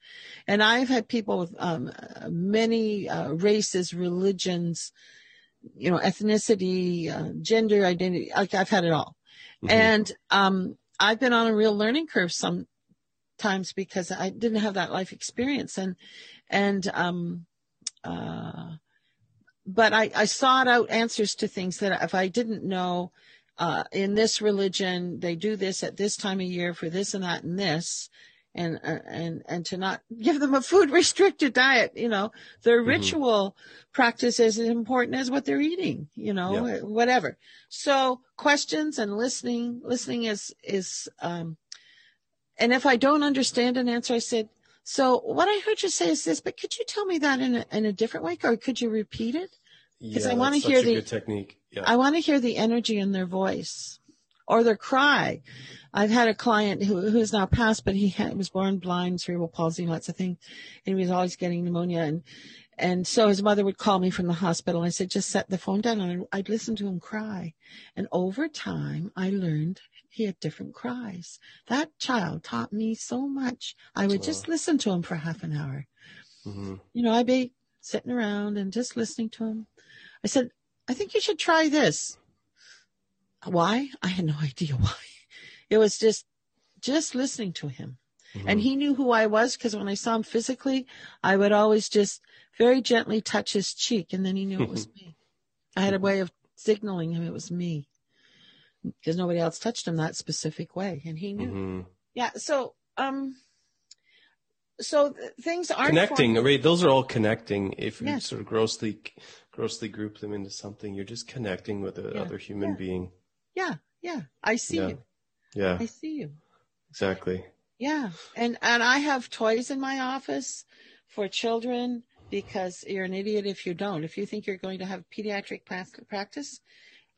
And I've had people with, um, many, uh, races, religions, you know, ethnicity, uh, gender identity. Like I've had it all. Mhm. And um, I've been on a real learning curve sometimes because I didn't have that life experience, and and um, uh, but I, I sought out answers to things that if I didn't know. Uh, in this religion, they do this at this time of year for this and that and this, and uh, and and to not give them a food restricted diet. You know, their Mhm. ritual practice is as important as what they're eating. You know, Yeah. whatever. So questions and listening, listening is, is, um, and if I don't understand an answer, I said, so what I heard you say is this, but could you tell me that in a, in a different way or could you repeat it? 'Cause I Yeah, wanna hear such a the- good technique. Yeah. I want to hear the energy in their voice or their cry. I've had a client who who's now passed, but he had, was born blind, cerebral palsy, lots of things, and he was always getting pneumonia. And and so his mother would call me from the hospital. And I said, just set the phone down, and I'd listen to him cry. And over time, I learned he had different cries. That child taught me so much. I would just listen to him for half an hour hmm you know, I'd be sitting around and just listening to him. I said, I think you should try this. Why? I had no idea why. It was just, just listening to him. And he knew who I was because when I saw him physically, I would always just very gently touch his cheek and then he knew it was me. I had a way of signaling him it was me because nobody else touched him that specific way and he knew. hmm Yeah. So, um, so th- things aren't Connecting, formed- right? Those are all connecting. If you Yes. sort of grossly, grossly group them into something, you're just connecting with Yeah. another human Yeah. being. Yeah. Yeah. I see Yeah. you. Yeah, I see you. exactly. Yeah. And and I have toys in my office for children because you're an idiot if you don't. If you think you're going to have pediatric prac- practice,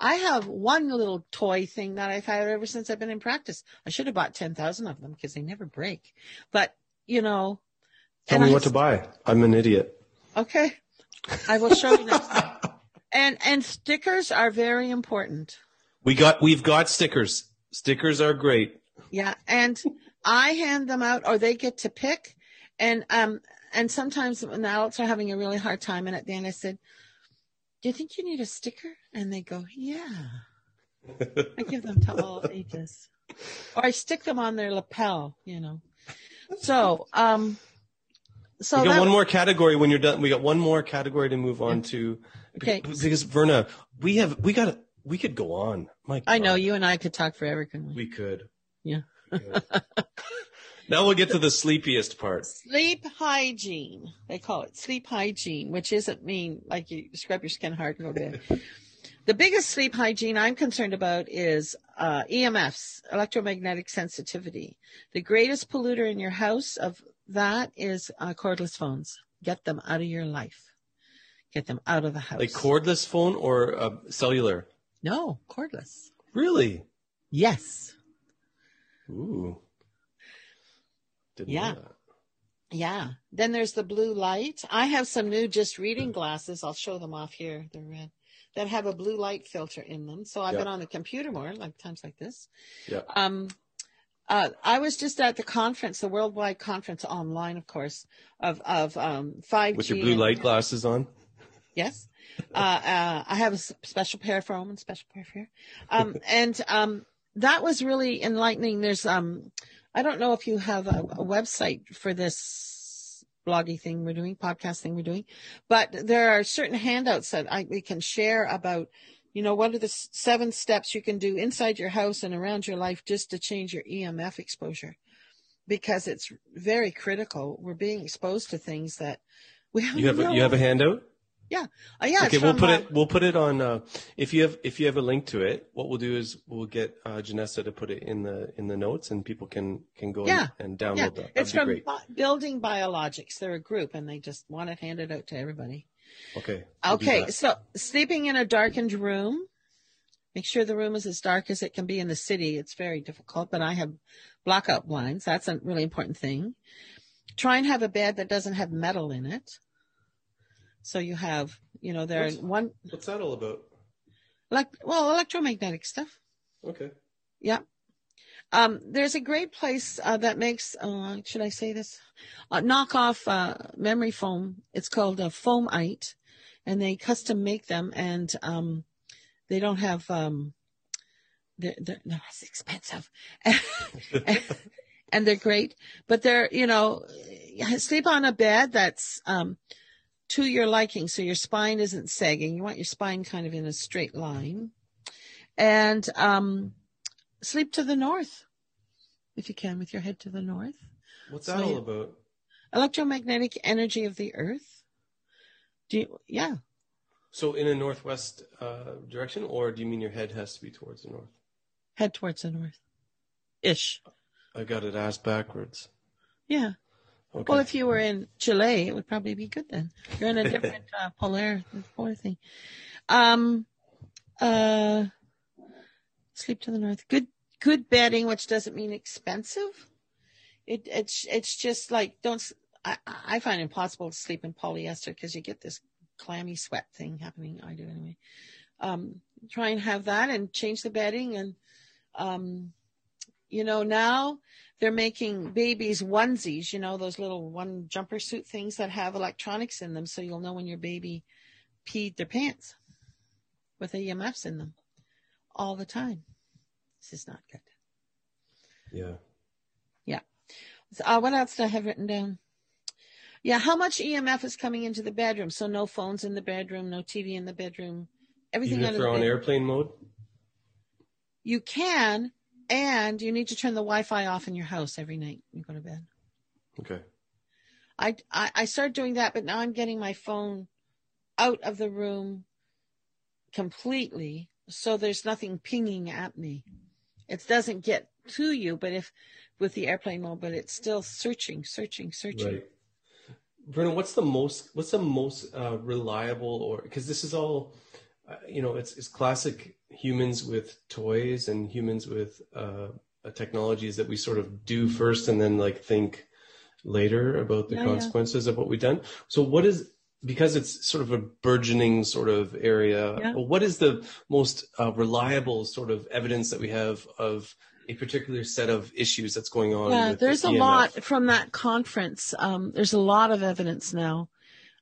I have one little toy thing that I've had ever since I've been in practice. I should have bought 10,000 of them because they never break. But, you know, Tell me I what to buy. I'm an idiot. Okay. I will show you next time. And and stickers are very important. We got, we've got stickers. Stickers are great. Yeah, and I hand them out, or they get to pick, and um, and sometimes when the adults are having a really hard time, and at the end I said, "Do you think you need a sticker?" And they go, "Yeah." I give them to all ages, or I stick them on their lapel, you know. So, um, so we got one more category when you're done. We got one more category to move on to. Okay. Because Verna, we have, we got, we could go on. My I know you and I could talk forever, couldn't we? We could. Yeah. We could. now we'll get to the sleepiest part. Sleep hygiene. They call it sleep hygiene, which isn't mean like you scrub your skin hard and go to bed. the biggest sleep hygiene I'm concerned about is uh, EMFs, electromagnetic sensitivity. The greatest polluter in your house of that is uh, cordless phones. Get them out of your life. Get them out of the house. Like cordless phone or uh, cellular? No, cordless. Really? Yes. Ooh. Didn't Yeah. know that. Yeah. Then there's the blue light. I have some new just reading glasses. I'll show them off here. They're red. That have a blue light filter in them. So I've Yeah. been on the computer more, like times like this. Yeah. Um, uh, I was just at the conference, the worldwide conference online, of course, of of um, 5G. With your blue light glasses on? Yes. Uh, uh, I have a special pair for home and special pair for here. Um, and um, that was really enlightening. There's, um, I don't know if you have a, a website for this bloggy thing we're doing, podcast thing we're doing, but there are certain handouts that I, we can share about, you know, what are the seven steps you can do inside your house and around your life just to change your EMF exposure. Because it's very critical. We're being exposed to things that we have You have a, you have a handout? Oh, yeah. okay, we'll from, put uh, it we'll put it on uh, if you have if you have a link to it, what we'll do is we'll get uh, Janessa to put it in the in the notes and people can can go Yeah. and, and download Yeah, that. That'd it's from great. Building Biologics. They're a group and they just want it handed out to everybody. Okay. we'll Okay, so sleeping in a darkened room. Make sure the room is as dark as it can be in the city. It's very difficult, but I have blackout blinds. That's a really important thing. Try and have a bed that doesn't have metal in it. So you have, you know, there are What's- one What's that all about? like well electromagnetic stuff. Okay. Yeah. Um, there's a great place uh, that makes, uh, should I say this? Uh, knockoff uh, memory foam. It's called a Foamite, and they custom make them, and um, they don't have. Um, they're, they're no, it's expensive, and they're great, but they're you know, sleep on a bed that's um, to your liking, so your spine isn't sagging. You want your spine kind of in a straight line, and um, sleep to the north if you can with your head to the north What's So that all about? electromagnetic energy of the earth do you yeah So in a northwest uh, direction, or do you mean your head has to be towards the north? head towards the north ish I got it asked backwards. yeah Okay. well if you were in Chile it would probably be good then. You're in a different uh, polar polar thing. Um uh sleep to the north. Good good bedding which doesn't mean expensive. It it's it's just like don't I, I find it impossible to sleep in polyester because you get this clammy sweat thing happening. I do anyway. Um try and have that and change the bedding and um you know now they're making babies onesies you know those little one jumper suit things that have electronics in them so you'll know when your baby peed their pants with emfs in them all the time this is not good yeah. Yeah. Uh, what else do I have written down? Yeah, how much EMF is coming into the bedroom? So no phones in the bedroom, no TV in the bedroom, everything Even if they're on airplane mode. You can, and you need to turn the Wi-Fi off in your house every night you go to bed. Okay. I, I I started doing that, but now I'm getting my phone out of the room completely, so there's nothing pinging at me. It doesn't get to you, but if with the airplane mode, but it's still searching, searching, searching. Right. Verna, what's the most what's the most uh, reliable or because this is all uh, you know it's it's classic humans with toys and humans with uh, technologies that we sort of do first and then like think later about the Yeah, yeah. consequences of what we've done. So what is because it's sort of a burgeoning sort of area. Yeah. What is the most uh, reliable sort of evidence that we have of a particular set of issues that's going on? Yeah, there's a EMF? lot from that conference. Um, there's a lot of evidence now.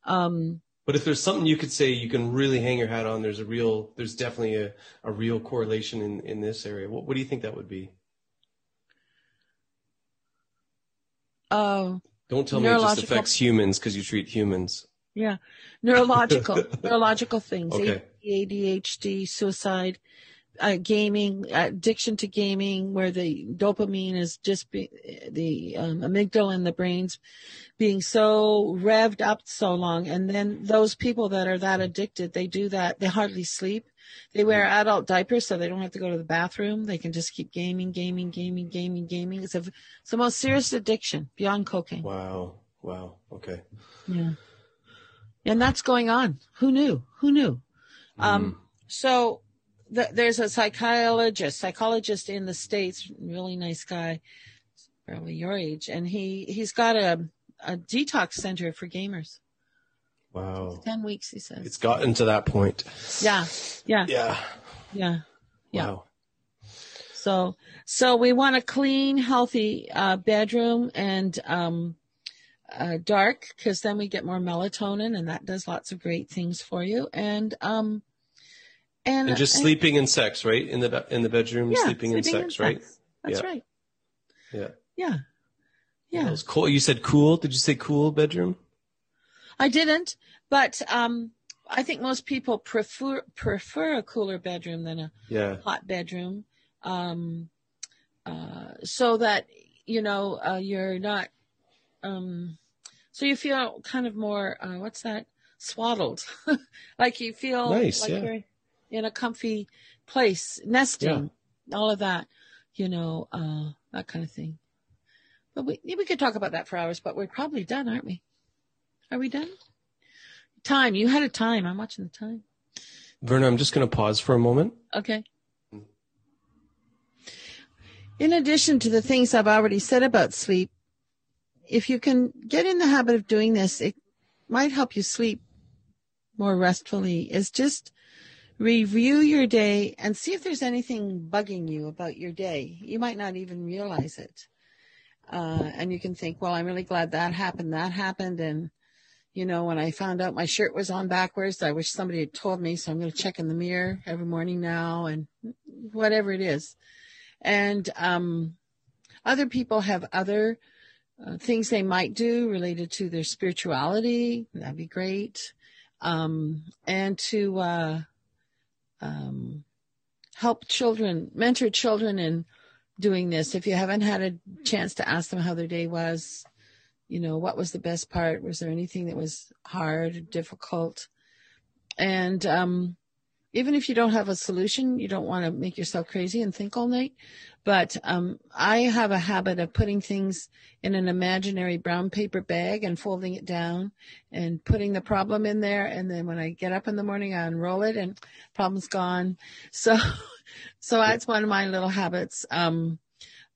Um, But if there's something you could say you can really hang your hat on, there's a real, there's definitely a, a real correlation in, in this area. What, what do you think that would be? uh, Don't tell me it just affects humans because you treat humans. yeah, neurological, neurological things, Okay. ADHD, suicide, uh, gaming, addiction to gaming, where the dopamine is just be, the um, amygdala in the brains being so revved up so long, and then those people that are that addicted, they do that. They hardly sleep. They wear adult diapers so they don't have to go to the bathroom. They can just keep gaming, gaming, gaming, gaming, gaming. It's a it's the most serious addiction beyond cocaine. Wow. Wow. Okay. Yeah. And that's going on. Who knew? Who knew? Um, so the, there's a psychologist, psychologist in the states, really nice guy, probably your age, and he he's got a a detox center for gamers. Wow. Ten weeks, he says. It's gotten to that point. yeah, yeah, Yeah. yeah. Yeah. Wow. So, so we want a clean, healthy uh, bedroom and um, uh, dark because then we get more melatonin, and that does lots of great things for you. And um, and, And just sleeping and sex, right? In the in the bedroom, yeah, sleeping, and sex, right? sex. That's Yeah. right. Yeah. Yeah, yeah. It was cool. You said cool. Did you say cool bedroom? I didn't, but um, I think most people prefer prefer a cooler bedroom than a Yeah. hot bedroom, um, uh, so that you know uh, you're not, um, so you feel kind of more uh, what's that swaddled, like you feel Nice, like yeah. you're in a comfy place, nesting, all of that, you know, uh, that kind of thing. But we we could talk about that for hours, but we're probably done, aren't we? Are we done? Time. You had a time. I'm watching the time. Verna, I'm just going to pause for a moment. Okay. In addition to the things I've already said about sleep, if you can get in the habit of doing this, it might help you sleep more restfully, is just review your day and see if there's anything bugging you about your day. You might not even realize it. Uh, and you can think, well, I'm really glad that happened, that happened. And, you know, when I found out my shirt was on backwards, I wish somebody had told me. So I'm going to check in the mirror every morning now and whatever it is. And, um, other people have other uh, things they might do related to their spirituality. That'd be great. Um, and to, uh, um, help children, mentor children in doing this. If you haven't had a chance to ask them how their day was, you know, what was the best part? Was there anything that was hard, difficult? And um, even if you don't have a solution, you don't want to make yourself crazy and think all night. But um, I have a habit of putting things in an imaginary brown paper bag and folding it down and putting the problem in there. And then when I get up in the morning, I unroll it and problem's gone. So, so that's one of my little habits. Um,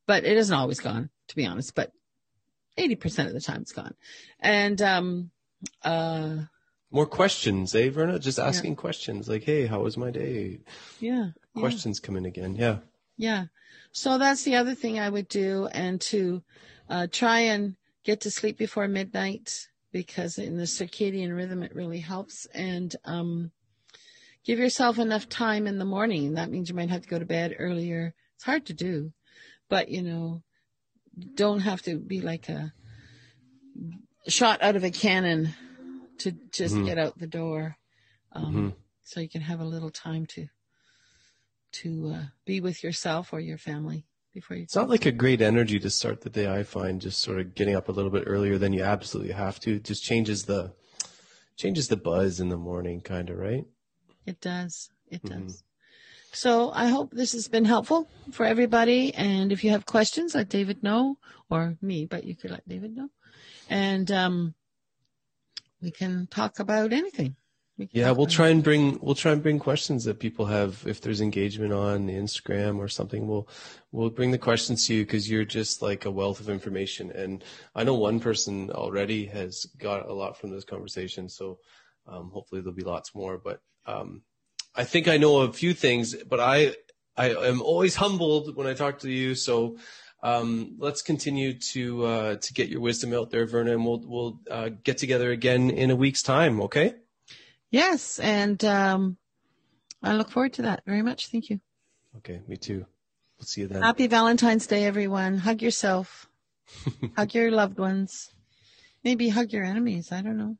but it isn't always gone, to be honest. But 80% of the time it's gone. And, um, uh, More questions, eh, Verna? Just asking questions like, hey, how was my day? yeah. yeah. Questions come in again. Yeah. Yeah. So that's the other thing I would do and to uh, try and get to sleep before midnight because in the circadian rhythm it really helps and um, give yourself enough time in the morning. That means you might have to go to bed earlier. It's hard to do, but you know, don't have to be like a shot out of a cannon to just Mhm. get out the door. Um, Mhm. So you can have a little time to to uh, be with yourself or your family before you. It's not like a great energy to start the day, I find, just sort of getting up a little bit earlier than you absolutely have to. It just changes the changes the buzz in the morning, kind of, right? It does. It Mhm. does. So I hope this has been helpful for everybody. And if you have questions, let David know, or me, but you could let David know, and um, we can talk about anything. We Yeah, we'll try and bring we'll try and bring questions that people have if there's engagement on Instagram or something. We'll we'll bring the questions to you because you're just like a wealth of information. And I know one person already has got a lot from this conversation, so um, hopefully there'll be lots more. But um, I think I know a few things, but I I am always humbled when I talk to you. So um, let's continue to uh, to get your wisdom out there, Verna, and we'll we'll uh, get together again in a week's time. Okay. Yes, and um, I look forward to that very much. Thank you. Okay, me too. We'll see you then. Happy Valentine's Day, everyone. Hug yourself. hug your loved ones. Maybe hug your enemies. I don't know.